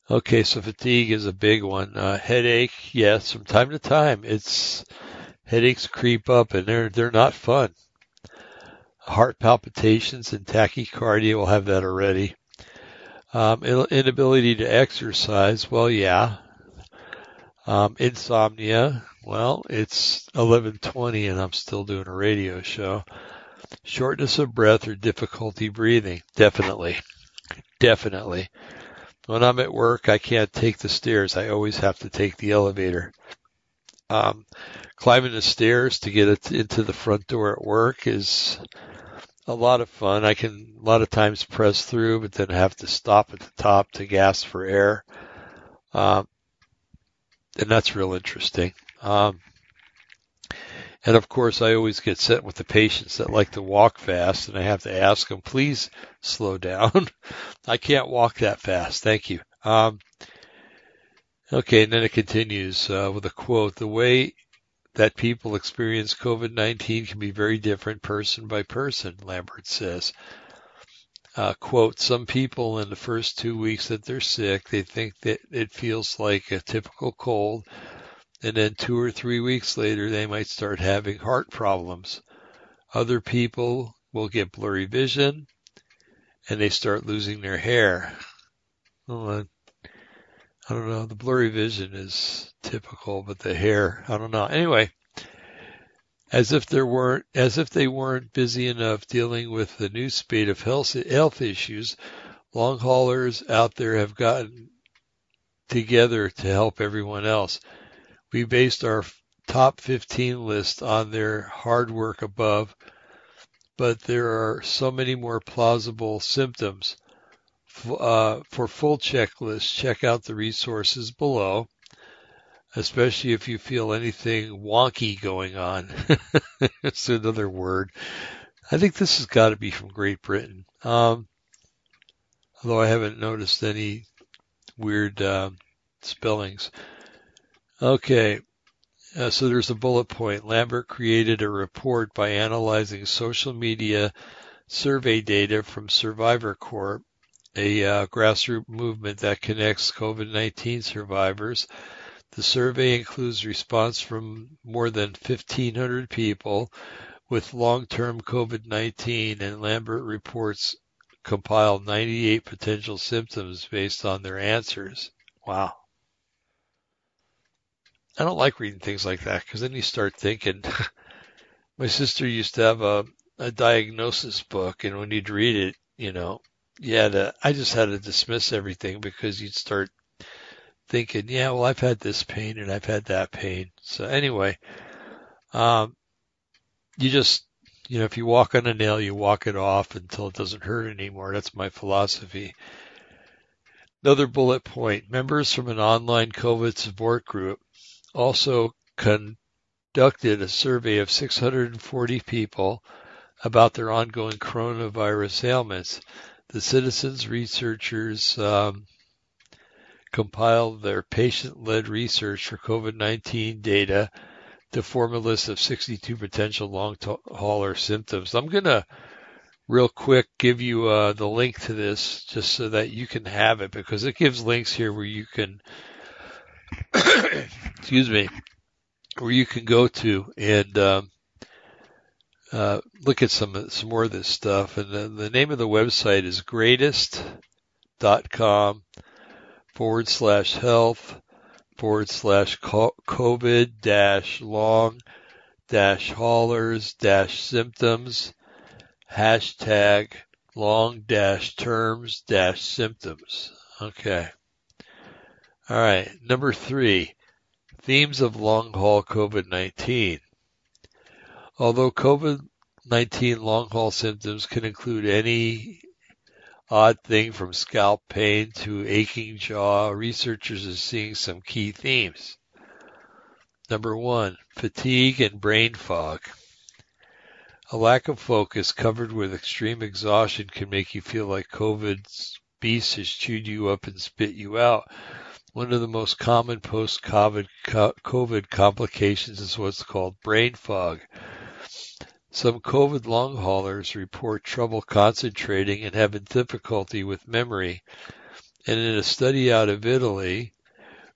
Okay, so fatigue is a big one. Uh, headache, yes, from time to time, it's headaches creep up and they're they're not fun. Heart palpitations and tachycardia will have that already. Um, inability to exercise, well, yeah. Um, insomnia, well, it's 11:20 and I'm still doing a radio show. Shortness of breath or difficulty breathing, definitely, definitely. When I'm at work, I can't take the stairs. I always have to take the elevator. Um, climbing the stairs to get it into the front door at work is a lot of fun. I can a lot of times press through, but then have to stop at the top to gasp for air. Um, and that's real interesting. Um, and of course, I always get set with the patients that like to walk fast, and I have to ask them, please slow down. I can't walk that fast. Thank you. Um, okay, and then it continues uh, with a quote. The way that people experience COVID-19 can be very different person by person, Lambert says. Uh, quote, some people in the first two weeks that they're sick, they think that it feels like a typical cold and then two or three weeks later they might start having heart problems. Other people will get blurry vision and they start losing their hair. Well, I don't know. The blurry vision is typical, but the hair, I don't know. Anyway, as if there weren't, as if they weren't busy enough dealing with the new spate of health, health issues, long haulers out there have gotten together to help everyone else. We based our top 15 list on their hard work above, but there are so many more plausible symptoms. Uh, for full checklist, check out the resources below. especially if you feel anything wonky going on. it's another word. I think this has got to be from Great Britain. Um, although I haven't noticed any weird uh, spellings. Okay, uh, so there's a bullet point. Lambert created a report by analyzing social media survey data from Survivor Corps, a uh, grassroots movement that connects COVID-19 survivors. The survey includes response from more than 1,500 people with long-term COVID-19, and Lambert reports compiled 98 potential symptoms based on their answers. Wow. I don't like reading things like that because then you start thinking. My sister used to have a, a diagnosis book, and when you'd read it, you know, you had to, I just had to dismiss everything because you'd start thinking, yeah, well, I've had this pain and I've had that pain. So anyway, um, you just, you know, if you walk on a nail, you walk it off until it doesn't hurt anymore. That's my philosophy. Another bullet point, members from an online COVID support group also conducted a survey of 640 people about their ongoing coronavirus ailments. The citizens researchers um, compiled their patient-led research for COVID-19 data to form a list of 62 potential long hauler symptoms. I'm going to real quick give you uh, the link to this just so that you can have it because it gives links here where you can excuse me, where you can go to and um, uh, look at some some more of this stuff. And the, the name of the website is greatist.com forward slash health forward slash COVID dash long dash haulers dash symptoms hashtag long dash terms dash symptoms. Okay. All right. Number three, themes of long haul COVID-19. Although COVID-19 long haul symptoms can include any odd thing from scalp pain to aching jaw, researchers are seeing some key themes. Number one, fatigue and brain fog. A lack of focus covered with extreme exhaustion can make you feel like COVID's beast has chewed you up and spit you out, one of the most common post-COVID complications is what's called brain fog. Some COVID long haulers report trouble concentrating and having difficulty with memory. And in a study out of Italy,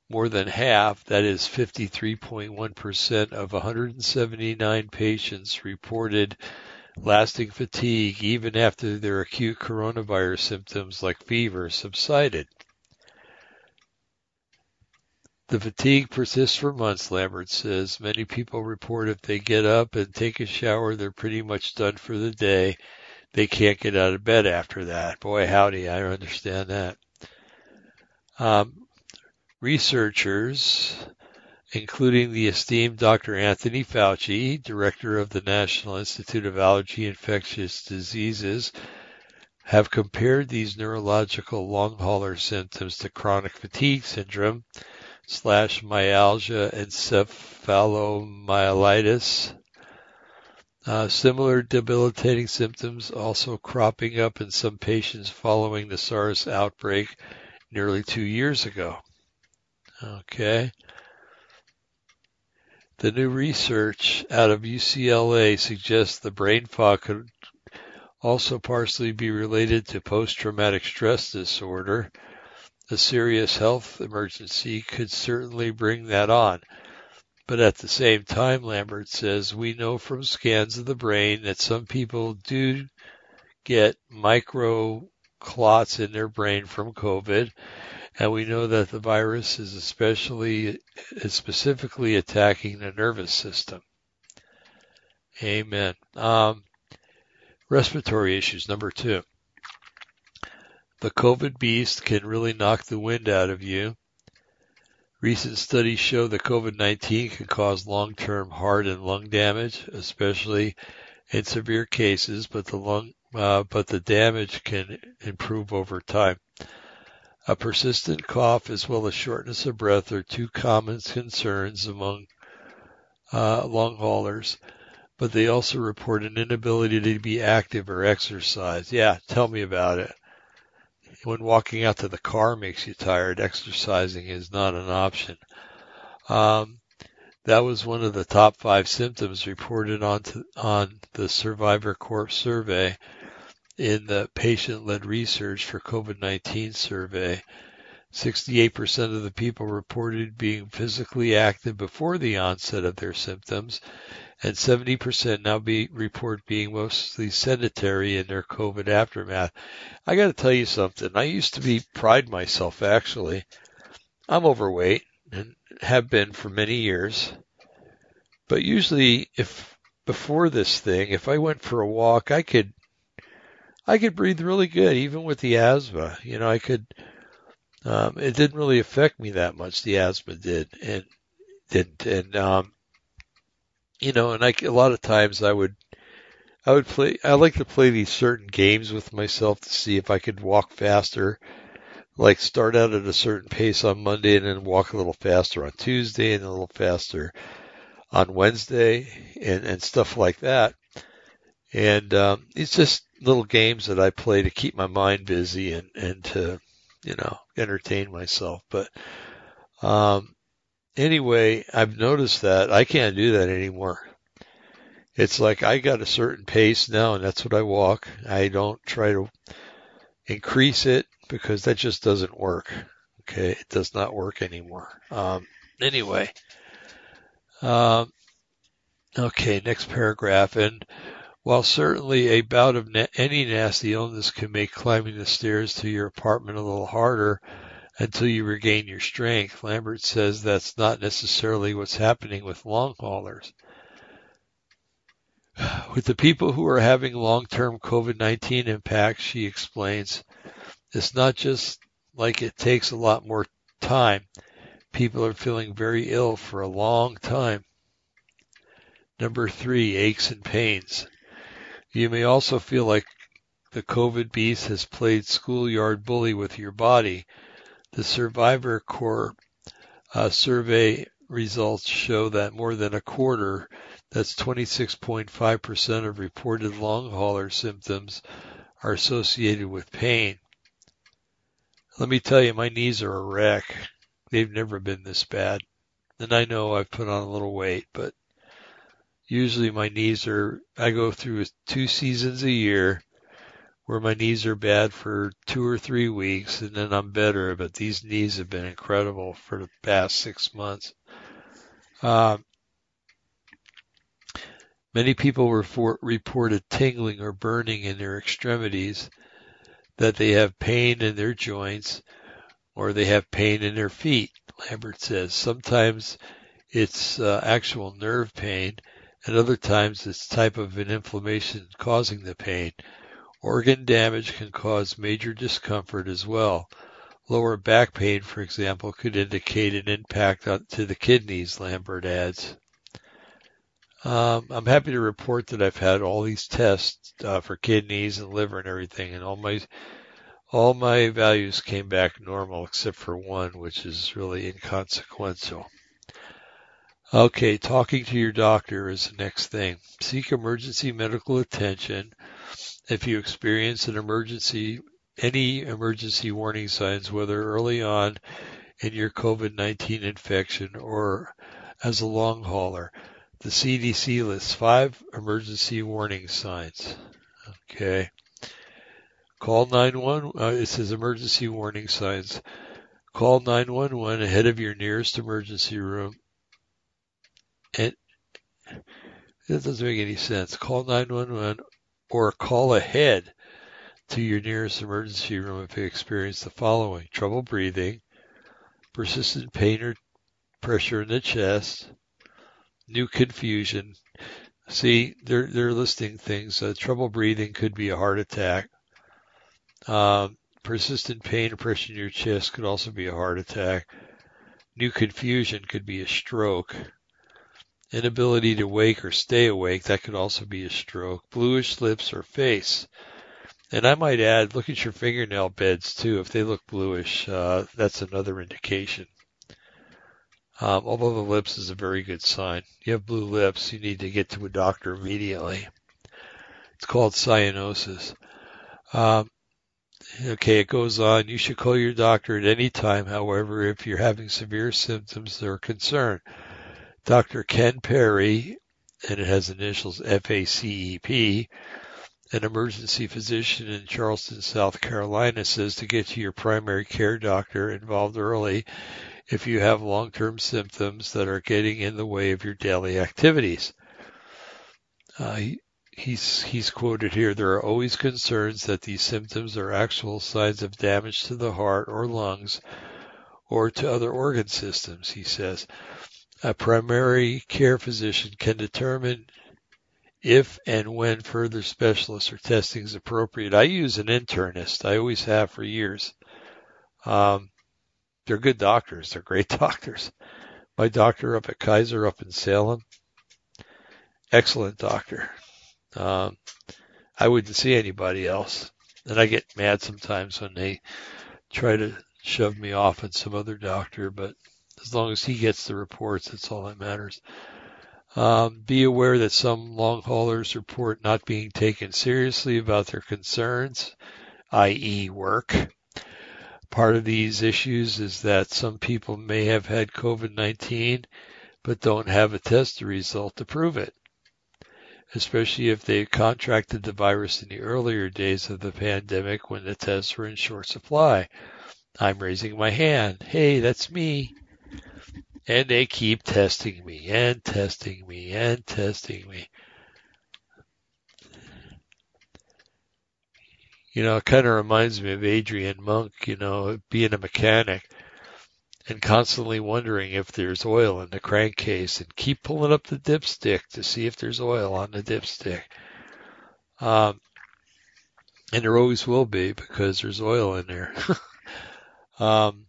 more than half, that is 53.1% of 179 patients reported lasting fatigue even after their acute coronavirus symptoms like fever subsided. The fatigue persists for months, Lambert says. Many people report if they get up and take a shower, they're pretty much done for the day. They can't get out of bed after that. Boy, howdy, I understand that. Um, researchers, including the esteemed Dr. Anthony Fauci, director of the National Institute of Allergy and Infectious Diseases, have compared these neurological long hauler symptoms to chronic fatigue syndrome slash myalgia encephalomyelitis. Uh, similar debilitating symptoms also cropping up in some patients following the SARS outbreak nearly two years ago. Okay. The new research out of UCLA suggests the brain fog could also partially be related to post-traumatic stress disorder, a serious health emergency could certainly bring that on. But at the same time, Lambert says, we know from scans of the brain that some people do get micro clots in their brain from COVID. And we know that the virus is especially, is specifically attacking the nervous system. Amen. Um, respiratory issues, number two. The COVID beast can really knock the wind out of you. Recent studies show that COVID-19 can cause long-term heart and lung damage, especially in severe cases, but the lung, uh, but the damage can improve over time. A persistent cough as well as shortness of breath are two common concerns among uh, long haulers, but they also report an inability to be active or exercise. Yeah, tell me about it. When walking out to the car makes you tired, exercising is not an option. Um, that was one of the top five symptoms reported on, to, on the Survivor Corps survey in the patient-led research for COVID-19 survey. 68% of the people reported being physically active before the onset of their symptoms, and 70% now be, report being mostly sedentary in their COVID aftermath. I got to tell you something. I used to be pride myself actually. I'm overweight and have been for many years. But usually, if before this thing, if I went for a walk, I could I could breathe really good, even with the asthma. You know, I could. Um, it didn't really affect me that much. The asthma did, and didn't. And um, you know, and I a lot of times I would. I would play. I like to play these certain games with myself to see if I could walk faster. Like start out at a certain pace on Monday and then walk a little faster on Tuesday and a little faster on Wednesday and, and stuff like that. And um, it's just little games that I play to keep my mind busy and, and to, you know, entertain myself. But um, anyway, I've noticed that I can't do that anymore. It's like I got a certain pace now, and that's what I walk. I don't try to increase it because that just doesn't work. Okay, it does not work anymore. Um, anyway, um, okay, next paragraph. And while certainly a bout of na- any nasty illness can make climbing the stairs to your apartment a little harder until you regain your strength, Lambert says that's not necessarily what's happening with long haulers. With the people who are having long-term COVID-19 impacts, she explains, it's not just like it takes a lot more time. People are feeling very ill for a long time. Number three, aches and pains. You may also feel like the COVID beast has played schoolyard bully with your body. The Survivor Corps uh, survey results show that more than a quarter, that's 26.5% of reported long hauler symptoms, are associated with pain. Let me tell you, my knees are a wreck. They've never been this bad. And I know I've put on a little weight, but usually my knees are, I go through two seasons a year where my knees are bad for two or three weeks and then I'm better, but these knees have been incredible for the past six months. Um, many people report, reported tingling or burning in their extremities, that they have pain in their joints, or they have pain in their feet. Lambert says sometimes it's uh, actual nerve pain, and other times it's type of an inflammation causing the pain. Organ damage can cause major discomfort as well. Lower back pain, for example, could indicate an impact to the kidneys, Lambert adds. Um, I'm happy to report that I've had all these tests uh, for kidneys and liver and everything, and all my all my values came back normal except for one, which is really inconsequential. Okay, talking to your doctor is the next thing. Seek emergency medical attention if you experience an emergency, any emergency warning signs, whether early on in your COVID-19 infection or as a long hauler. The CDC lists five emergency warning signs. Okay. Call 911. Uh, it says emergency warning signs. Call 911 ahead of your nearest emergency room. And that doesn't make any sense. Call 911 or call ahead to your nearest emergency room if you experience the following trouble breathing, persistent pain or pressure in the chest, new confusion. See, they're, they're listing things. Uh, trouble breathing could be a heart attack. Um, persistent pain or pressure in your chest could also be a heart attack. New confusion could be a stroke. Inability to wake or stay awake, that could also be a stroke. Bluish lips or face. and I might add, look at your fingernail beds too. If they look bluish, uh, that's another indication. Um, although the lips is a very good sign. You have blue lips, you need to get to a doctor immediately. It's called cyanosis. Um, okay, it goes on. You should call your doctor at any time, however, if you're having severe symptoms or are concerned. Dr. Ken Perry, and it has initials FACEP, an emergency physician in Charleston, South Carolina, says to get to your primary care doctor involved early if you have long-term symptoms that are getting in the way of your daily activities. Uh, he, he's he's quoted here. There are always concerns that these symptoms are actual signs of damage to the heart or lungs or to other organ systems. He says a primary care physician can determine if and when further specialists or testing is appropriate. I use an internist. I always have for years. Um, they're good doctors. They're great doctors. My doctor up at Kaiser up in Salem, excellent doctor. Um, I wouldn't see anybody else. And I get mad sometimes when they try to shove me off at some other doctor, but as long as he gets the reports, that's all that matters. Um, be aware that some long haulers report not being taken seriously about their concerns, i.e., work. Part of these issues is that some people may have had COVID 19 but don't have a test result to prove it, especially if they contracted the virus in the earlier days of the pandemic when the tests were in short supply. I'm raising my hand. Hey, that's me. And they keep testing me and testing me and testing me. You know, it kind of reminds me of Adrian Monk, you know, being a mechanic and constantly wondering if there's oil in the crankcase and keep pulling up the dipstick to see if there's oil on the dipstick. Um, and there always will be because there's oil in there. um,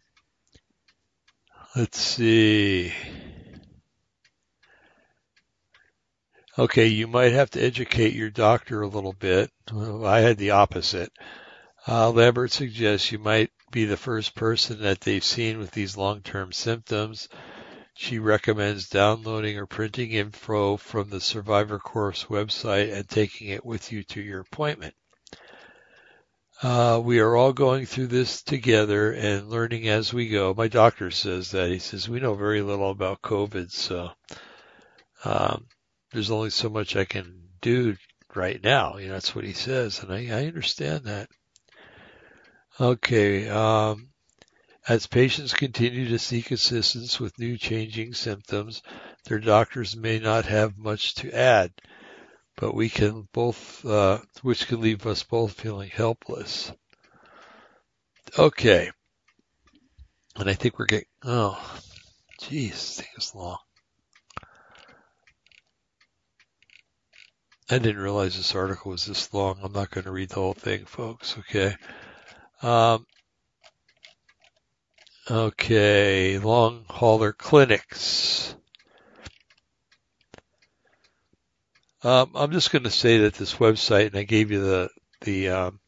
Let's see. Okay, you might have to educate your doctor a little bit. I had the opposite. Uh, Lambert suggests you might be the first person that they've seen with these long-term symptoms. She recommends downloading or printing info from the Survivor Corps website and taking it with you to your appointment. Uh, we are all going through this together and learning as we go. My doctor says that. He says, we know very little about COVID, so um, there's only so much I can do right now. You know, that's what he says, and I, I understand that. Okay. Um, as patients continue to seek assistance with new changing symptoms, their doctors may not have much to add but we can both, uh, which can leave us both feeling helpless. Okay. And I think we're getting, oh, geez, thing is long. I didn't realize this article was this long. I'm not going to read the whole thing, folks. Okay. Um, okay. Long hauler clinics. Um, I'm just going to say that this website, and I gave you the the um,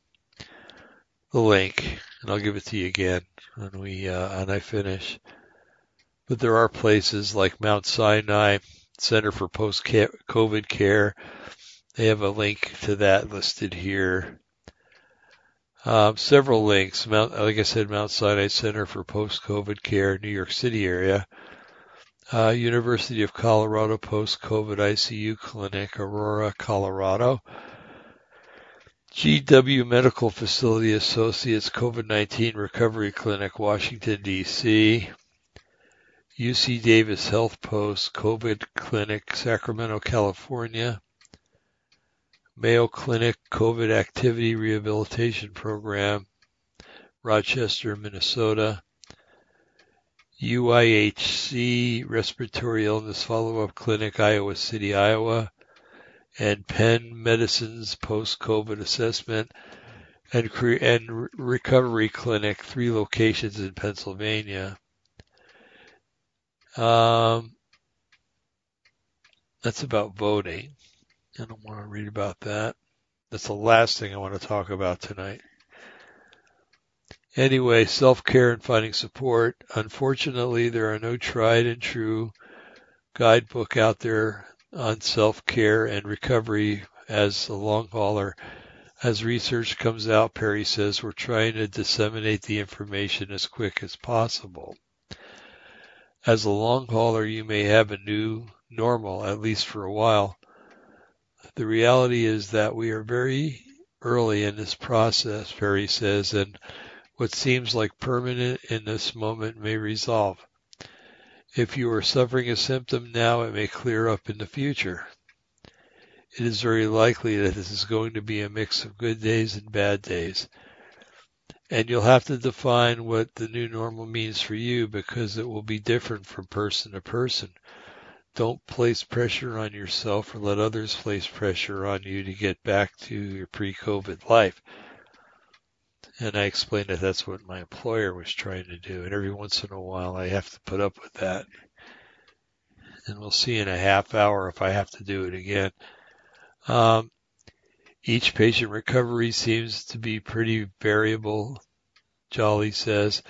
the link, and I'll give it to you again when we uh, when I finish. But there are places like Mount Sinai Center for Post COVID Care. They have a link to that listed here. Um, several links. Mount, like I said, Mount Sinai Center for Post COVID Care, New York City area uh, University of Colorado Post-COVID ICU Clinic, Aurora, Colorado. GW Medical Facility Associates COVID-19 Recovery Clinic, Washington, D.C. UC Davis Health Post COVID Clinic, Sacramento, California. Mayo Clinic COVID Activity Rehabilitation Program, Rochester, Minnesota. UIHC Respiratory Illness Follow-Up Clinic, Iowa City, Iowa, and Penn Medicine's Post-COVID Assessment and, and Recovery Clinic, three locations in Pennsylvania. Um, that's about voting. I don't want to read about that. That's the last thing I want to talk about tonight. Anyway, self-care and finding support. Unfortunately, there are no tried and true guidebook out there on self-care and recovery as a long hauler. As research comes out, Perry says we're trying to disseminate the information as quick as possible. As a long hauler, you may have a new normal, at least for a while. The reality is that we are very early in this process, Perry says, and what seems like permanent in this moment may resolve. If you are suffering a symptom now, it may clear up in the future. It is very likely that this is going to be a mix of good days and bad days. And you'll have to define what the new normal means for you because it will be different from person to person. Don't place pressure on yourself or let others place pressure on you to get back to your pre-COVID life. And I explained that that's what my employer was trying to do. And every once in a while I have to put up with that. And we'll see in a half hour if I have to do it again. Um, each patient recovery seems to be pretty variable, Jolly says,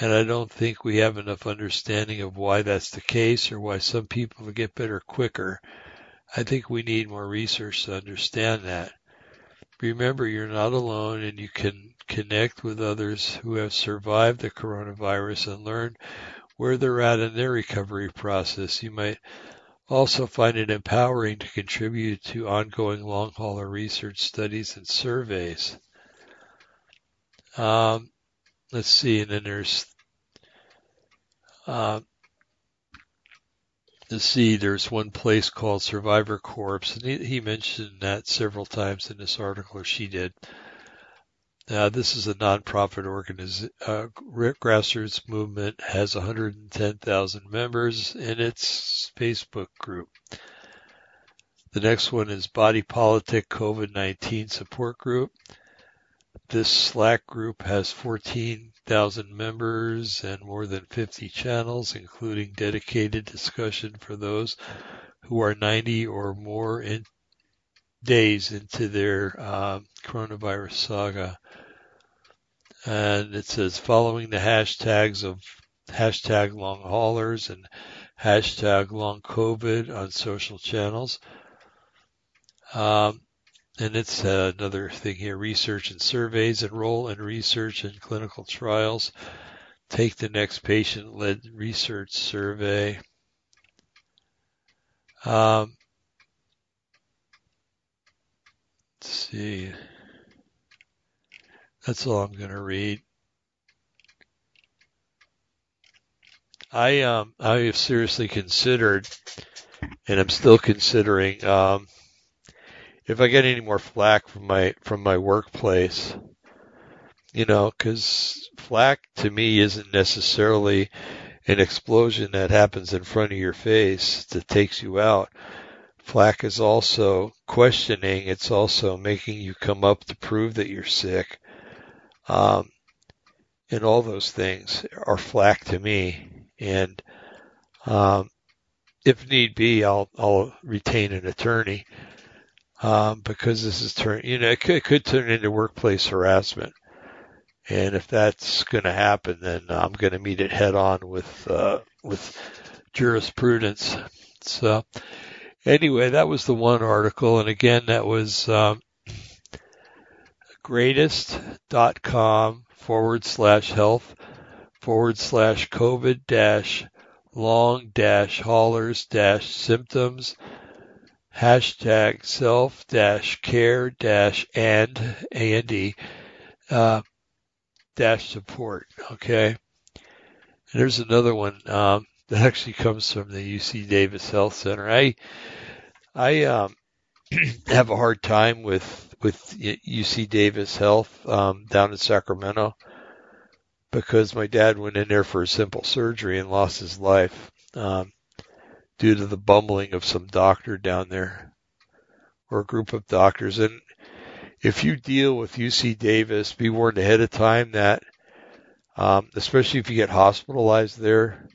and I don't think we have enough understanding of why that's the case or why some people get better quicker. I think we need more research to understand that. Remember, you're not alone and you can connect with others who have survived the coronavirus and learn where they're at in their recovery process. You might also find it empowering to contribute to ongoing long hauler research studies and surveys. Um, let's see, and then there's uh, see, there's one place called Survivor Corps, and he, he mentioned that several times in this article, she did. Now, this is a nonprofit organization. Uh, grassroots movement has 110,000 members in its Facebook group. The next one is Body Politic COVID-19 Support Group. This Slack group has 14,000 members and more than 50 channels, including dedicated discussion for those who are 90 or more in days into their uh, coronavirus saga. And it says following the hashtags of hashtag long haulers and hashtag long COVID on social channels. Um, and it's uh, another thing here, research and surveys, enroll in research and clinical trials, take the next patient-led research survey. Um, let's see. That's all I'm going to read. I um I have seriously considered, and I'm still considering um, if I get any more flack from my from my workplace, you know, because flack to me isn't necessarily an explosion that happens in front of your face that takes you out. Flack is also questioning. It's also making you come up to prove that you're sick. Um, and all those things are flack to me. And um, if need be, I'll I'll retain an attorney um, because this is turn you know it could, it could turn into workplace harassment. And if that's going to happen, then I'm going to meet it head on with uh, with jurisprudence. So anyway, that was the one article, and again, that was um, greatist.com forward slash health forward slash COVID dash long dash haulers dash symptoms hashtag self dash care dash and and uh, dash support. Okay. And there's another one um, that actually comes from the UC Davis Health Center. I I um, have a hard time with with UC Davis Health um, down in Sacramento because my dad went in there for a simple surgery and lost his life um, due to the bumbling of some doctor down there or a group of doctors. And if you deal with UC Davis, be warned ahead of time that, um, especially if you get hospitalized there,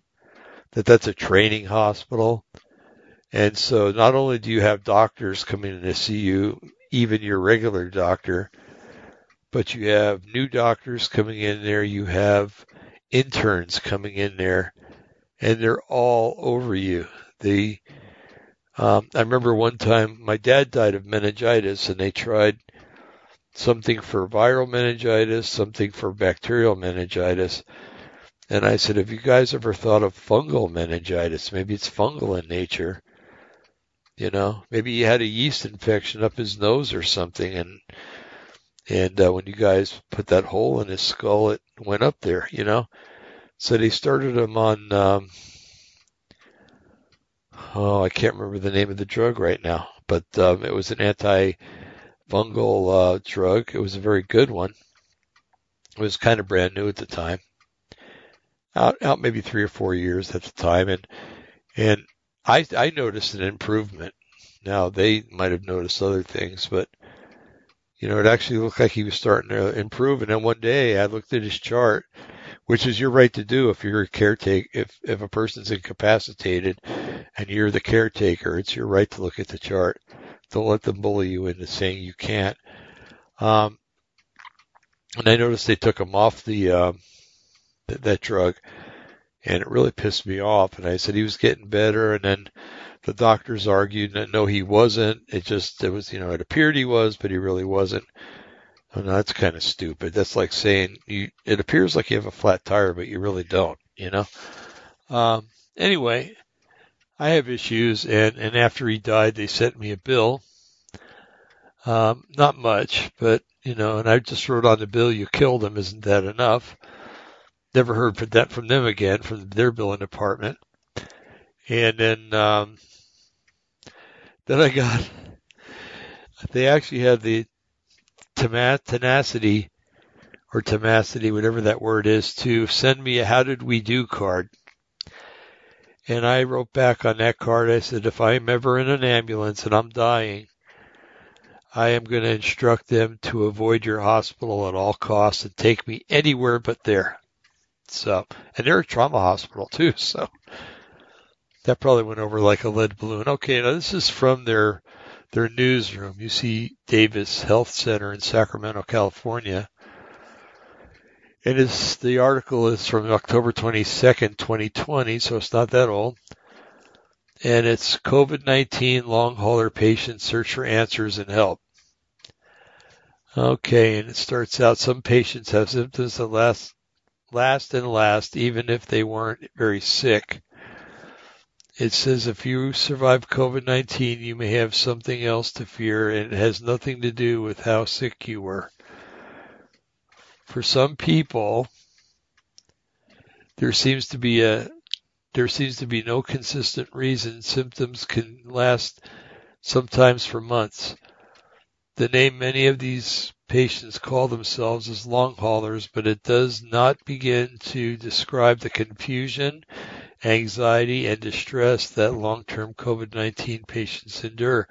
that that's a training hospital. And so not only do you have doctors coming in to see you even your regular doctor. But you have new doctors coming in there. You have interns coming in there, and they're all over you. They, um, I remember one time my dad died of meningitis, and they tried something for viral meningitis, something for bacterial meningitis. And I said, have you guys ever thought of fungal meningitis? Maybe it's fungal in nature. You know, maybe he had a yeast infection up his nose or something, and and uh, when you guys put that hole in his skull, it went up there. You know, so they started him on. Um, oh, I can't remember the name of the drug right now, but um, it was an anti fungal uh, drug. It was a very good one. It was kind of brand new at the time, out out maybe three or four years at the time, and and I I noticed an improvement. Now they might have noticed other things, but you know it actually looked like he was starting to improve. And then one day I looked at his chart, which is your right to do if you're a caretaker. If if a person's incapacitated and you're the caretaker, it's your right to look at the chart. Don't let them bully you into saying you can't. Um, and I noticed they took him off the uh, th- that drug, and it really pissed me off. And I said he was getting better, and then the doctors argued that no, he wasn't. It just it was you know it appeared he was, but he really wasn't. And that's kind of stupid. That's like saying you. It appears like you have a flat tire, but you really don't. You know. Um, anyway, I have issues, and and after he died, they sent me a bill. Um, not much, but you know, and I just wrote on the bill, "You killed him." Isn't that enough? Never heard from that from them again, from their billing department. And then, um, then I got. They actually had the tenacity or tenacity, whatever that word is, to send me a "How did we do" card. And I wrote back on that card, I said, if I'm ever in an ambulance and I'm dying, I am going to instruct them to avoid your hospital at all costs and take me anywhere but there. So, and they're a trauma hospital too, so that probably went over like a lead balloon. Okay, now this is from their their newsroom. UC Davis Health Center in Sacramento, California. And It is the article is from October 22nd, 2020, so it's not that old. And it's COVID-19 long hauler patients search for answers and help. Okay, and it starts out some patients have symptoms that last last and last even if they weren't very sick. It says if you survive COVID-19, you may have something else to fear and it has nothing to do with how sick you were for some people, there seems to be a there seems to be no consistent reason symptoms can last sometimes for months. The name many of these patients call themselves is long haulers, but it does not begin to describe the confusion, anxiety, and distress that long-term COVID-19 patients endure.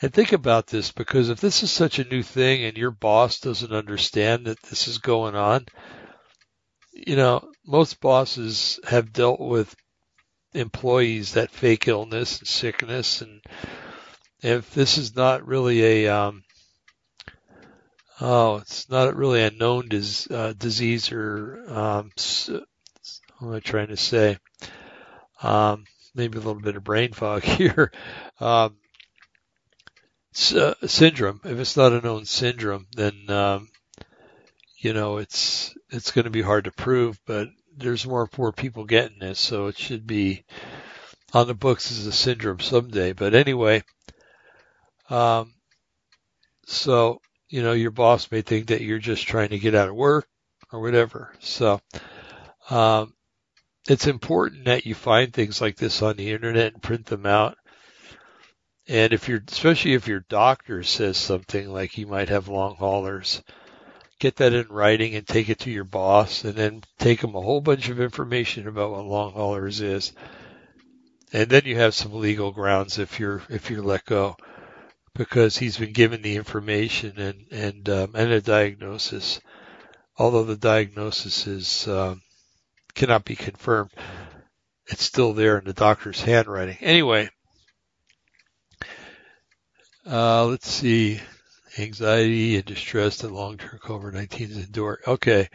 And think about this because if this is such a new thing and your boss doesn't understand that this is going on, you know, most bosses have dealt with employees that fake illness and sickness and if this is not really a um oh it's not really a known dis, uh, disease or um what am I trying to say um maybe a little bit of brain fog here um uh, syndrome. If it's not a known syndrome, then um, you know it's it's going to be hard to prove. But there's more poor people getting this, so it should be on the books as a syndrome someday. But anyway, um, so you know your boss may think that you're just trying to get out of work or whatever. So um, it's important that you find things like this on the internet and print them out and if you're, especially if your doctor says something like you might have long haulers, get that in writing and take it to your boss and then take them a whole bunch of information about what long haulers is. And then you have some legal grounds if you're, if you're let go because he's been given the information and, and, um, and a diagnosis. Although the diagnosis is, um, cannot be confirmed, it's still there in the doctor's handwriting. Anyway, Uh, let's see. Anxiety and distress that long-term COVID-19 endure. Okay.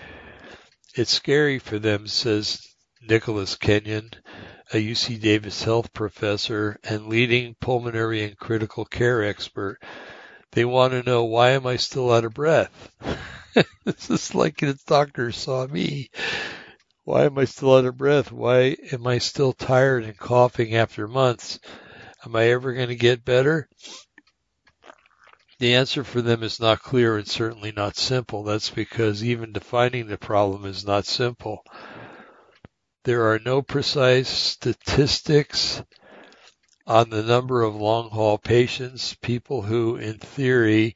It's scary for them, says Nicholas Kenyon, a UC Davis health professor and leading pulmonary and critical care expert. They want to know why am I still out of breath? this is like the doctor saw me. Why am I still out of breath? Why am I still tired and coughing after months? Am I ever going to get better? The answer for them is not clear and certainly not simple. That's because even defining the problem is not simple. There are no precise statistics on the number of long haul patients, people who, in theory,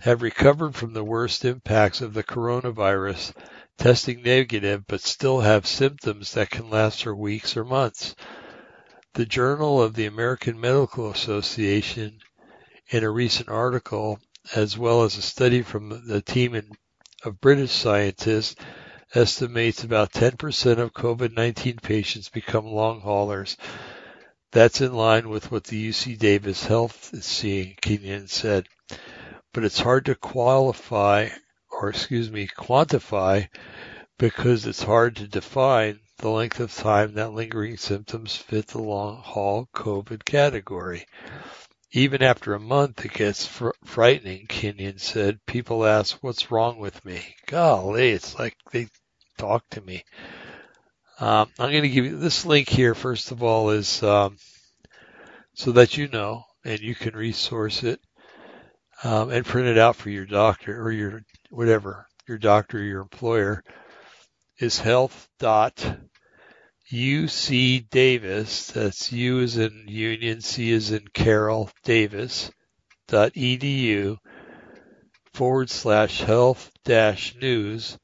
have recovered from the worst impacts of the coronavirus, testing negative, but still have symptoms that can last for weeks or months. The Journal of the American Medical Association, in a recent article, as well as a study from the team of British scientists, estimates about 10% of COVID-19 patients become long haulers. That's in line with what the UC Davis Health is seeing, Kenyon said. But it's hard to qualify, or excuse me, quantify, because it's hard to define the length of time that lingering symptoms fit the long haul COVID category. Even after a month, it gets fr- frightening, Kenyon said. People ask, what's wrong with me? Golly, it's like they talk to me. Um, I'm going to give you this link here, first of all, is um, so that you know and you can resource it um, and print it out for your doctor or your whatever, your doctor or your employer, is health dot UC Davis, that's U is in Union, C is in Carol, Davis, dot edu forward slash health dash news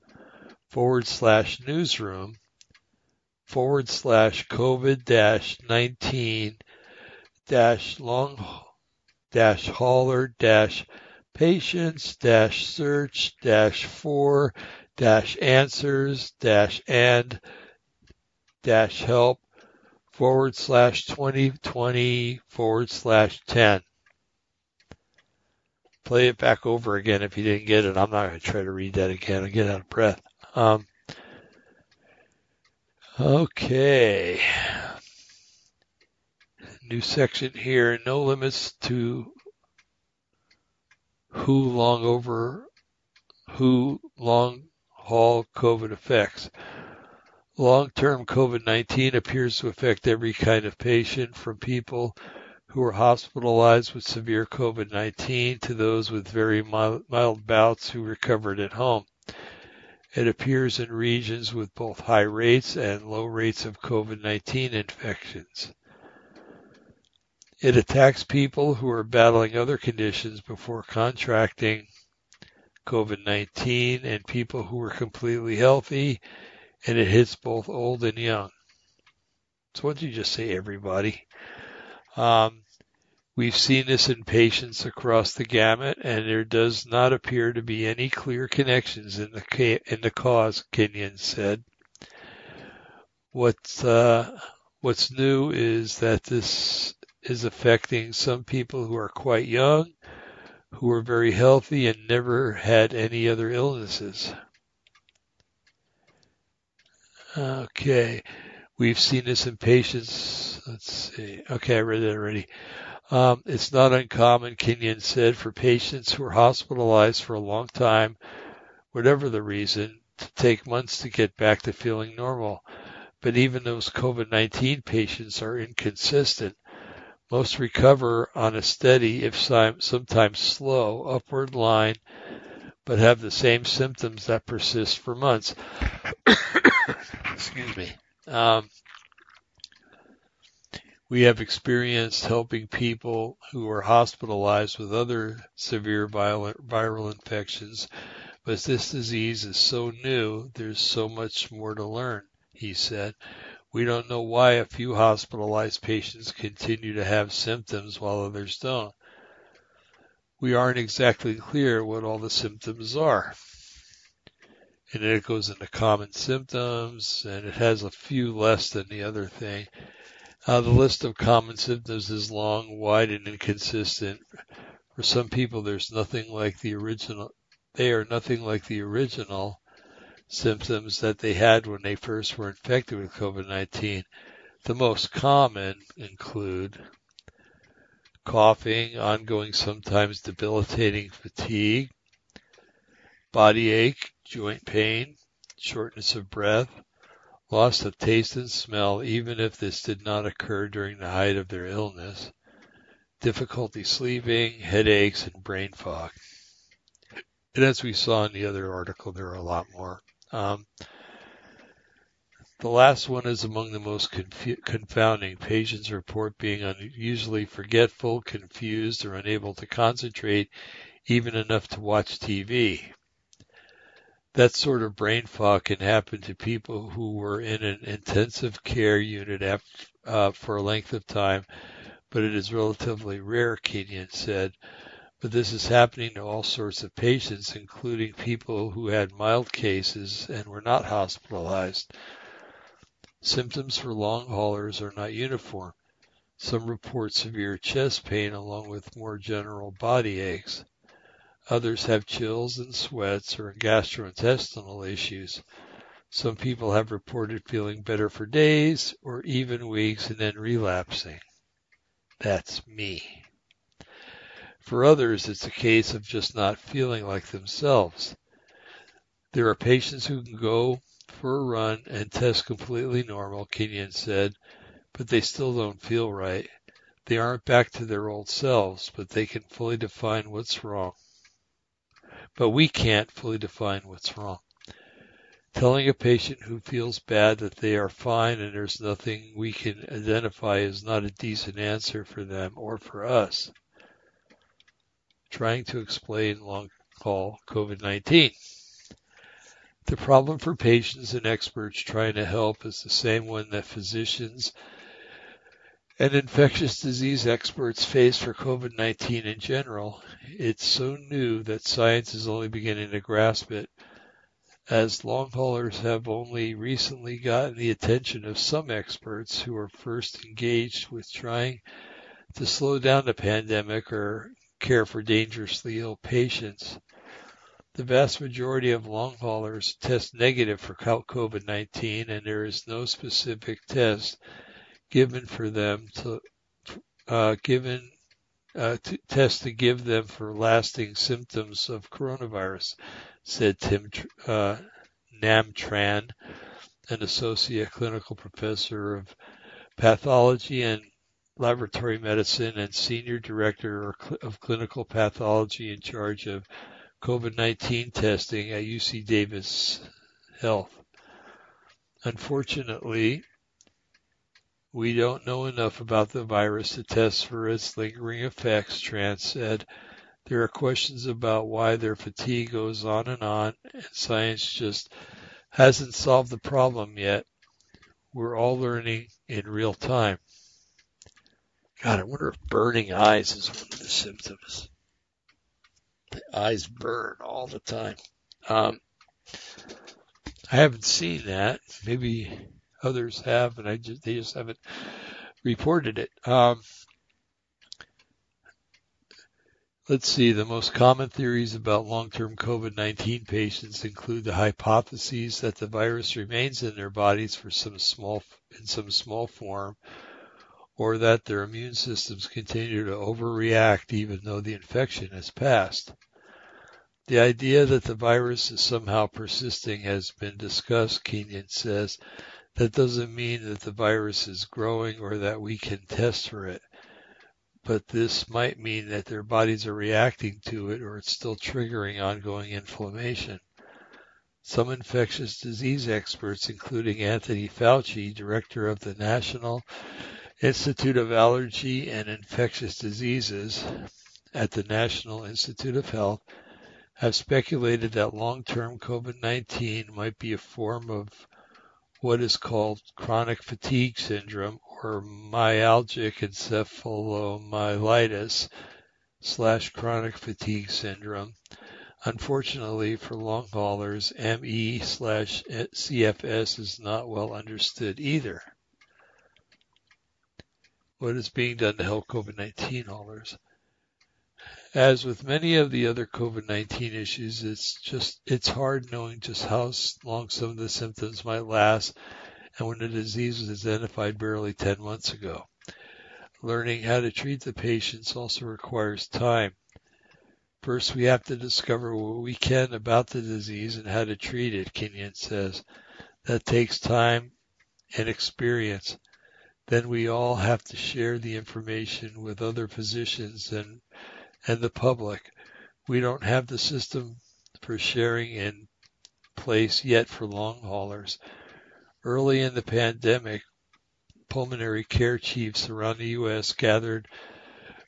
forward slash newsroom forward slash COVID dash 19 dash long dash hauler dash patients dash search dash four dash answers dash and dash help forward slash 2020 forward slash 10. Play it back over again if you didn't get it. I'm not going to try to read that again. I get out of breath. Um, okay. New section here. No limits to who long over who long haul COVID affects. Long-term COVID-19 appears to affect every kind of patient, from people who are hospitalized with severe COVID-19 to those with very mild, mild bouts who recovered at home. It appears in regions with both high rates and low rates of COVID-19 infections. It attacks people who are battling other conditions before contracting COVID-19 and people who are completely healthy and it hits both old and young. So why don't you just say everybody? Um, we've seen this in patients across the gamut, and there does not appear to be any clear connections in the in the cause. Kenyon said. What's uh, what's new is that this is affecting some people who are quite young, who are very healthy and never had any other illnesses. Okay. We've seen this in patients. Let's see. Okay, I read that already. Um, it's not uncommon, Kenyon said, for patients who are hospitalized for a long time, whatever the reason, to take months to get back to feeling normal. But even those COVID-19 patients are inconsistent. Most recover on a steady, if sometimes slow, upward line, but have the same symptoms that persist for months. Excuse me. Um, we have experienced helping people who are hospitalized with other severe viral, viral infections, but this disease is so new, there's so much more to learn, he said. We don't know why a few hospitalized patients continue to have symptoms while others don't. We aren't exactly clear what all the symptoms are and then it goes into common symptoms, and it has a few less than the other thing. Uh, the list of common symptoms is long, wide, and inconsistent, For some people, there's nothing like the original. They are nothing like the original symptoms that they had when they first were infected with COVID-19. The most common include coughing, ongoing, sometimes debilitating fatigue, body ache, joint pain, shortness of breath, loss of taste and smell, even if this did not occur during the height of their illness, difficulty sleeping, headaches, and brain fog. And as we saw in the other article, there are a lot more. Um, the last one is among the most confu- confounding. Patients report being unusually forgetful, confused, or unable to concentrate even enough to watch TV. That sort of brain fog can happen to people who were in an intensive care unit after, uh, for a length of time but it is relatively rare, Kenyon said. But this is happening to all sorts of patients, including people who had mild cases and were not hospitalized. Symptoms for long haulers are not uniform. Some report severe chest pain along with more general body aches. Others have chills and sweats or gastrointestinal issues. Some people have reported feeling better for days or even weeks and then relapsing. That's me. For others, it's a case of just not feeling like themselves. There are patients who can go for a run and test completely normal, Kenyon said, but they still don't feel right. They aren't back to their old selves, but they can fully define what's wrong. But we can't fully define what's wrong. Telling a patient who feels bad that they are fine and there's nothing we can identify is not a decent answer for them or for us. Trying to explain long haul COVID-19. The problem for patients and experts trying to help is the same one that physicians and infectious disease experts face for COVID-19 in general. It's so new that science is only beginning to grasp it as long haulers have only recently gotten the attention of some experts who were first engaged with trying to slow down the pandemic or care for dangerously ill patients. The vast majority of long haulers test negative for COVID-19 and there is no specific test given for them to uh, given uh, to test to give them for lasting symptoms of coronavirus said Tim uh, Nam Tran, an associate clinical professor of pathology and laboratory medicine and senior director of clinical pathology in charge of COVID-19 testing at UC Davis Health. Unfortunately, we don't know enough about the virus to test for its lingering effects, Tran said. There are questions about why their fatigue goes on and on, and science just hasn't solved the problem yet. We're all learning in real time. God, I wonder if burning eyes is one of the symptoms. The eyes burn all the time. Um, I haven't seen that. Maybe others have, and I just they just haven't reported it. Um, Let's see, the most common theories about long-term COVID-19 patients include the hypotheses that the virus remains in their bodies for some small, in some small form, or that their immune systems continue to overreact even though the infection has passed. The idea that the virus is somehow persisting has been discussed, Kenyon says. That doesn't mean that the virus is growing or that we can test for it but this might mean that their bodies are reacting to it or it's still triggering ongoing inflammation. Some infectious disease experts, including Anthony Fauci, director of the National Institute of Allergy and Infectious Diseases at the National Institute of Health, have speculated that long-term COVID-19 might be a form of what is called chronic fatigue syndrome or myalgic encephalomyelitis slash chronic fatigue syndrome. Unfortunately for long haulers, ME slash CFS is not well understood either. What is being done to help COVID-19 haulers? As with many of the other COVID-19 issues, it's just, it's hard knowing just how long some of the symptoms might last and when the disease was identified barely 10 months ago. Learning how to treat the patients also requires time. First, we have to discover what we can about the disease and how to treat it, Kenyon says. That takes time and experience. Then we all have to share the information with other physicians and, and the public. We don't have the system for sharing in place yet for long haulers. Early in the pandemic, pulmonary care chiefs around the U.S. gathered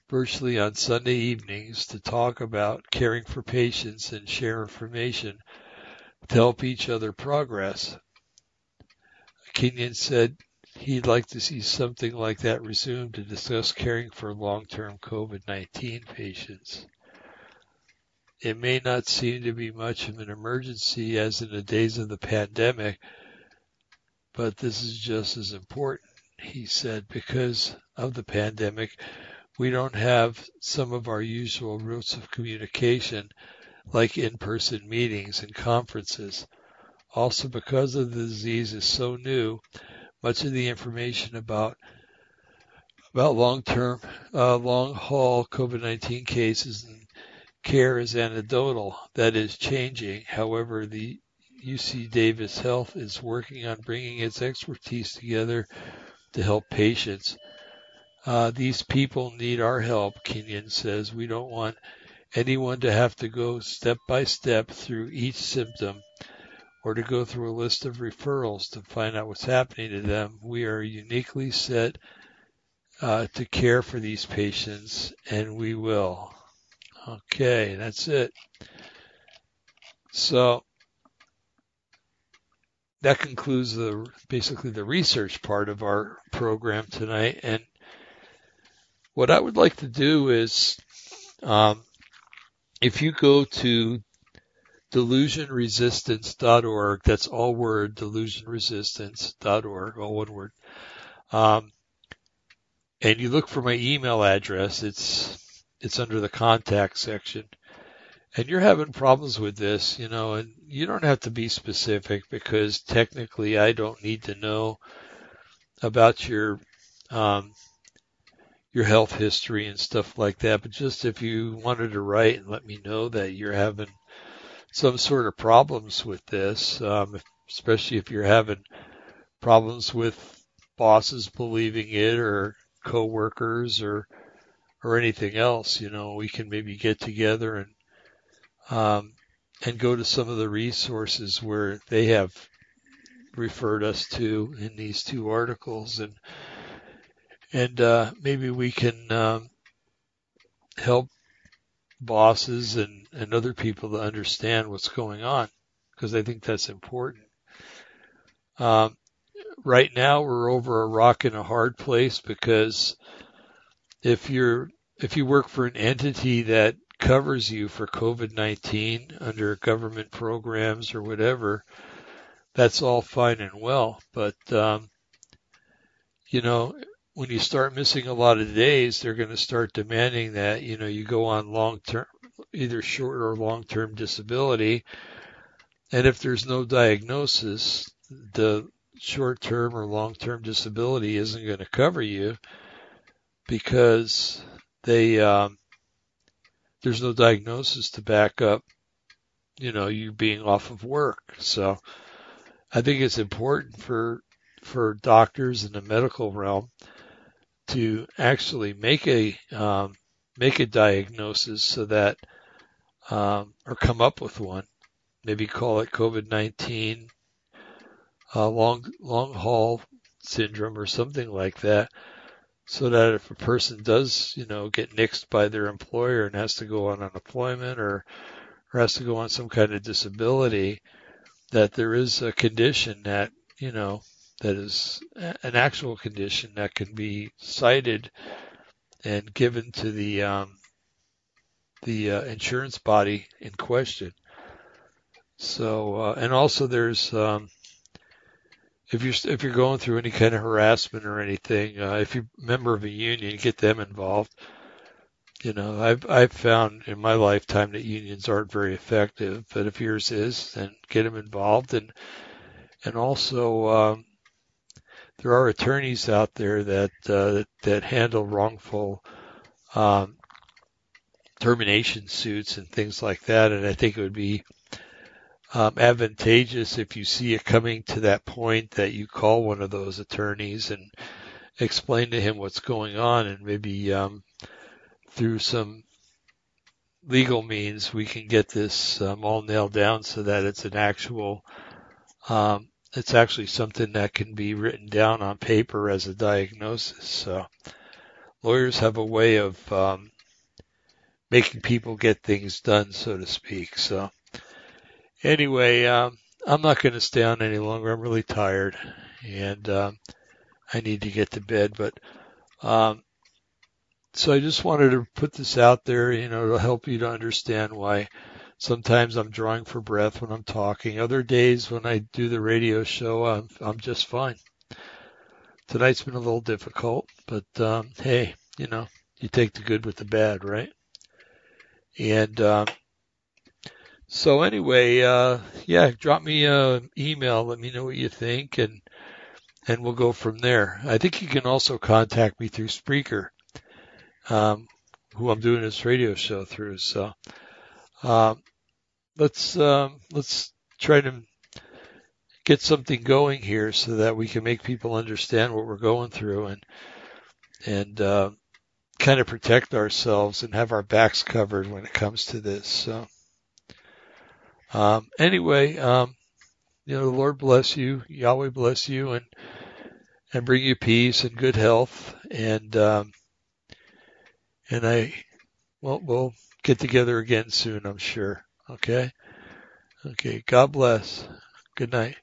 virtually on Sunday evenings to talk about caring for patients and share information to help each other progress. Kenyon said he'd like to see something like that resumed to discuss caring for long-term COVID-19 patients. It may not seem to be much of an emergency as in the days of the pandemic, but this is just as important, he said, because of the pandemic, we don't have some of our usual routes of communication like in-person meetings and conferences. Also, because of the disease is so new, much of the information about about long-term, uh, long-haul COVID-19 cases and care is anecdotal. That is changing. However, the UC Davis Health is working on bringing its expertise together to help patients. Uh, these people need our help, Kenyon says. We don't want anyone to have to go step by step through each symptom or to go through a list of referrals to find out what's happening to them. We are uniquely set uh, to care for these patients, and we will. Okay, that's it. So that concludes the basically the research part of our program tonight, and what I would like to do is, um, if you go to delusionresistance.org, that's all word, delusionresistance.org, all one word, um, and you look for my email address, it's it's under the contact section. And you're having problems with this, you know, and you don't have to be specific because technically I don't need to know about your um, your health history and stuff like that. But just if you wanted to write and let me know that you're having some sort of problems with this, um, especially if you're having problems with bosses believing it or coworkers or or anything else, you know, we can maybe get together and um, and go to some of the resources where they have referred us to in these two articles and and uh, maybe we can um, help bosses and, and other people to understand what's going on because I think that's important. Um, right now we're over a rock in a hard place because if you're if you work for an entity that covers you for COVID-19 under government programs or whatever, that's all fine and well. But, um, you know, when you start missing a lot of days, they're going to start demanding that, you know, you go on long term, either short or long term disability. And if there's no diagnosis, the short term or long term disability isn't going to cover you because they, um, there's no diagnosis to back up, you know, you being off of work. So I think it's important for, for doctors in the medical realm to actually make a um, make a diagnosis so that um, or come up with one. Maybe call it COVID-19 uh, long long haul syndrome or something like that, so that if a person does you know get nixed by their employer and has to go on unemployment or or has to go on some kind of disability, that there is a condition that you know that is an actual condition that can be cited and given to the um, the uh, insurance body in question. So, uh, and also there's um, if you're if you're going through any kind of harassment or anything, uh, if you're a member of a union, get them involved. you know, I've I've found in my lifetime that unions aren't very effective, but if yours is, then get them involved and and also um, there are attorneys out there that uh, that handle wrongful um, termination suits and things like that, and I think it would be um, advantageous if you see it coming to that point that you call one of those attorneys and explain to him what's going on, and maybe um, through some legal means we can get this um, all nailed down so that it's an actual um, it's actually something that can be written down on paper as a diagnosis. So lawyers have a way of um, making people get things done, so to speak. So anyway, um, I'm not going to stay on any longer. I'm really tired, and um, I need to get to bed. But um, so I just wanted to put this out there, you know, to help you to understand why sometimes I'm drawing for breath when I'm talking. Other days when I do the radio show, I'm, I'm just fine. Tonight's been a little difficult, but um, hey, you know, you take the good with the bad, right? And um, so anyway, uh, yeah, drop me an email. Let me know what you think, and and we'll go from there. I think you can also contact me through Spreaker um, who I'm doing this radio show through. So um, let's um, let's try to get something going here so that we can make people understand what we're going through and and uh, kind of protect ourselves and have our backs covered when it comes to this. So um, anyway, um, you know, the Lord bless you, Yahweh bless you, and and bring you peace and good health and um, and I, well, we'll get together again soon, I'm sure. Okay. Okay. God bless. Good night.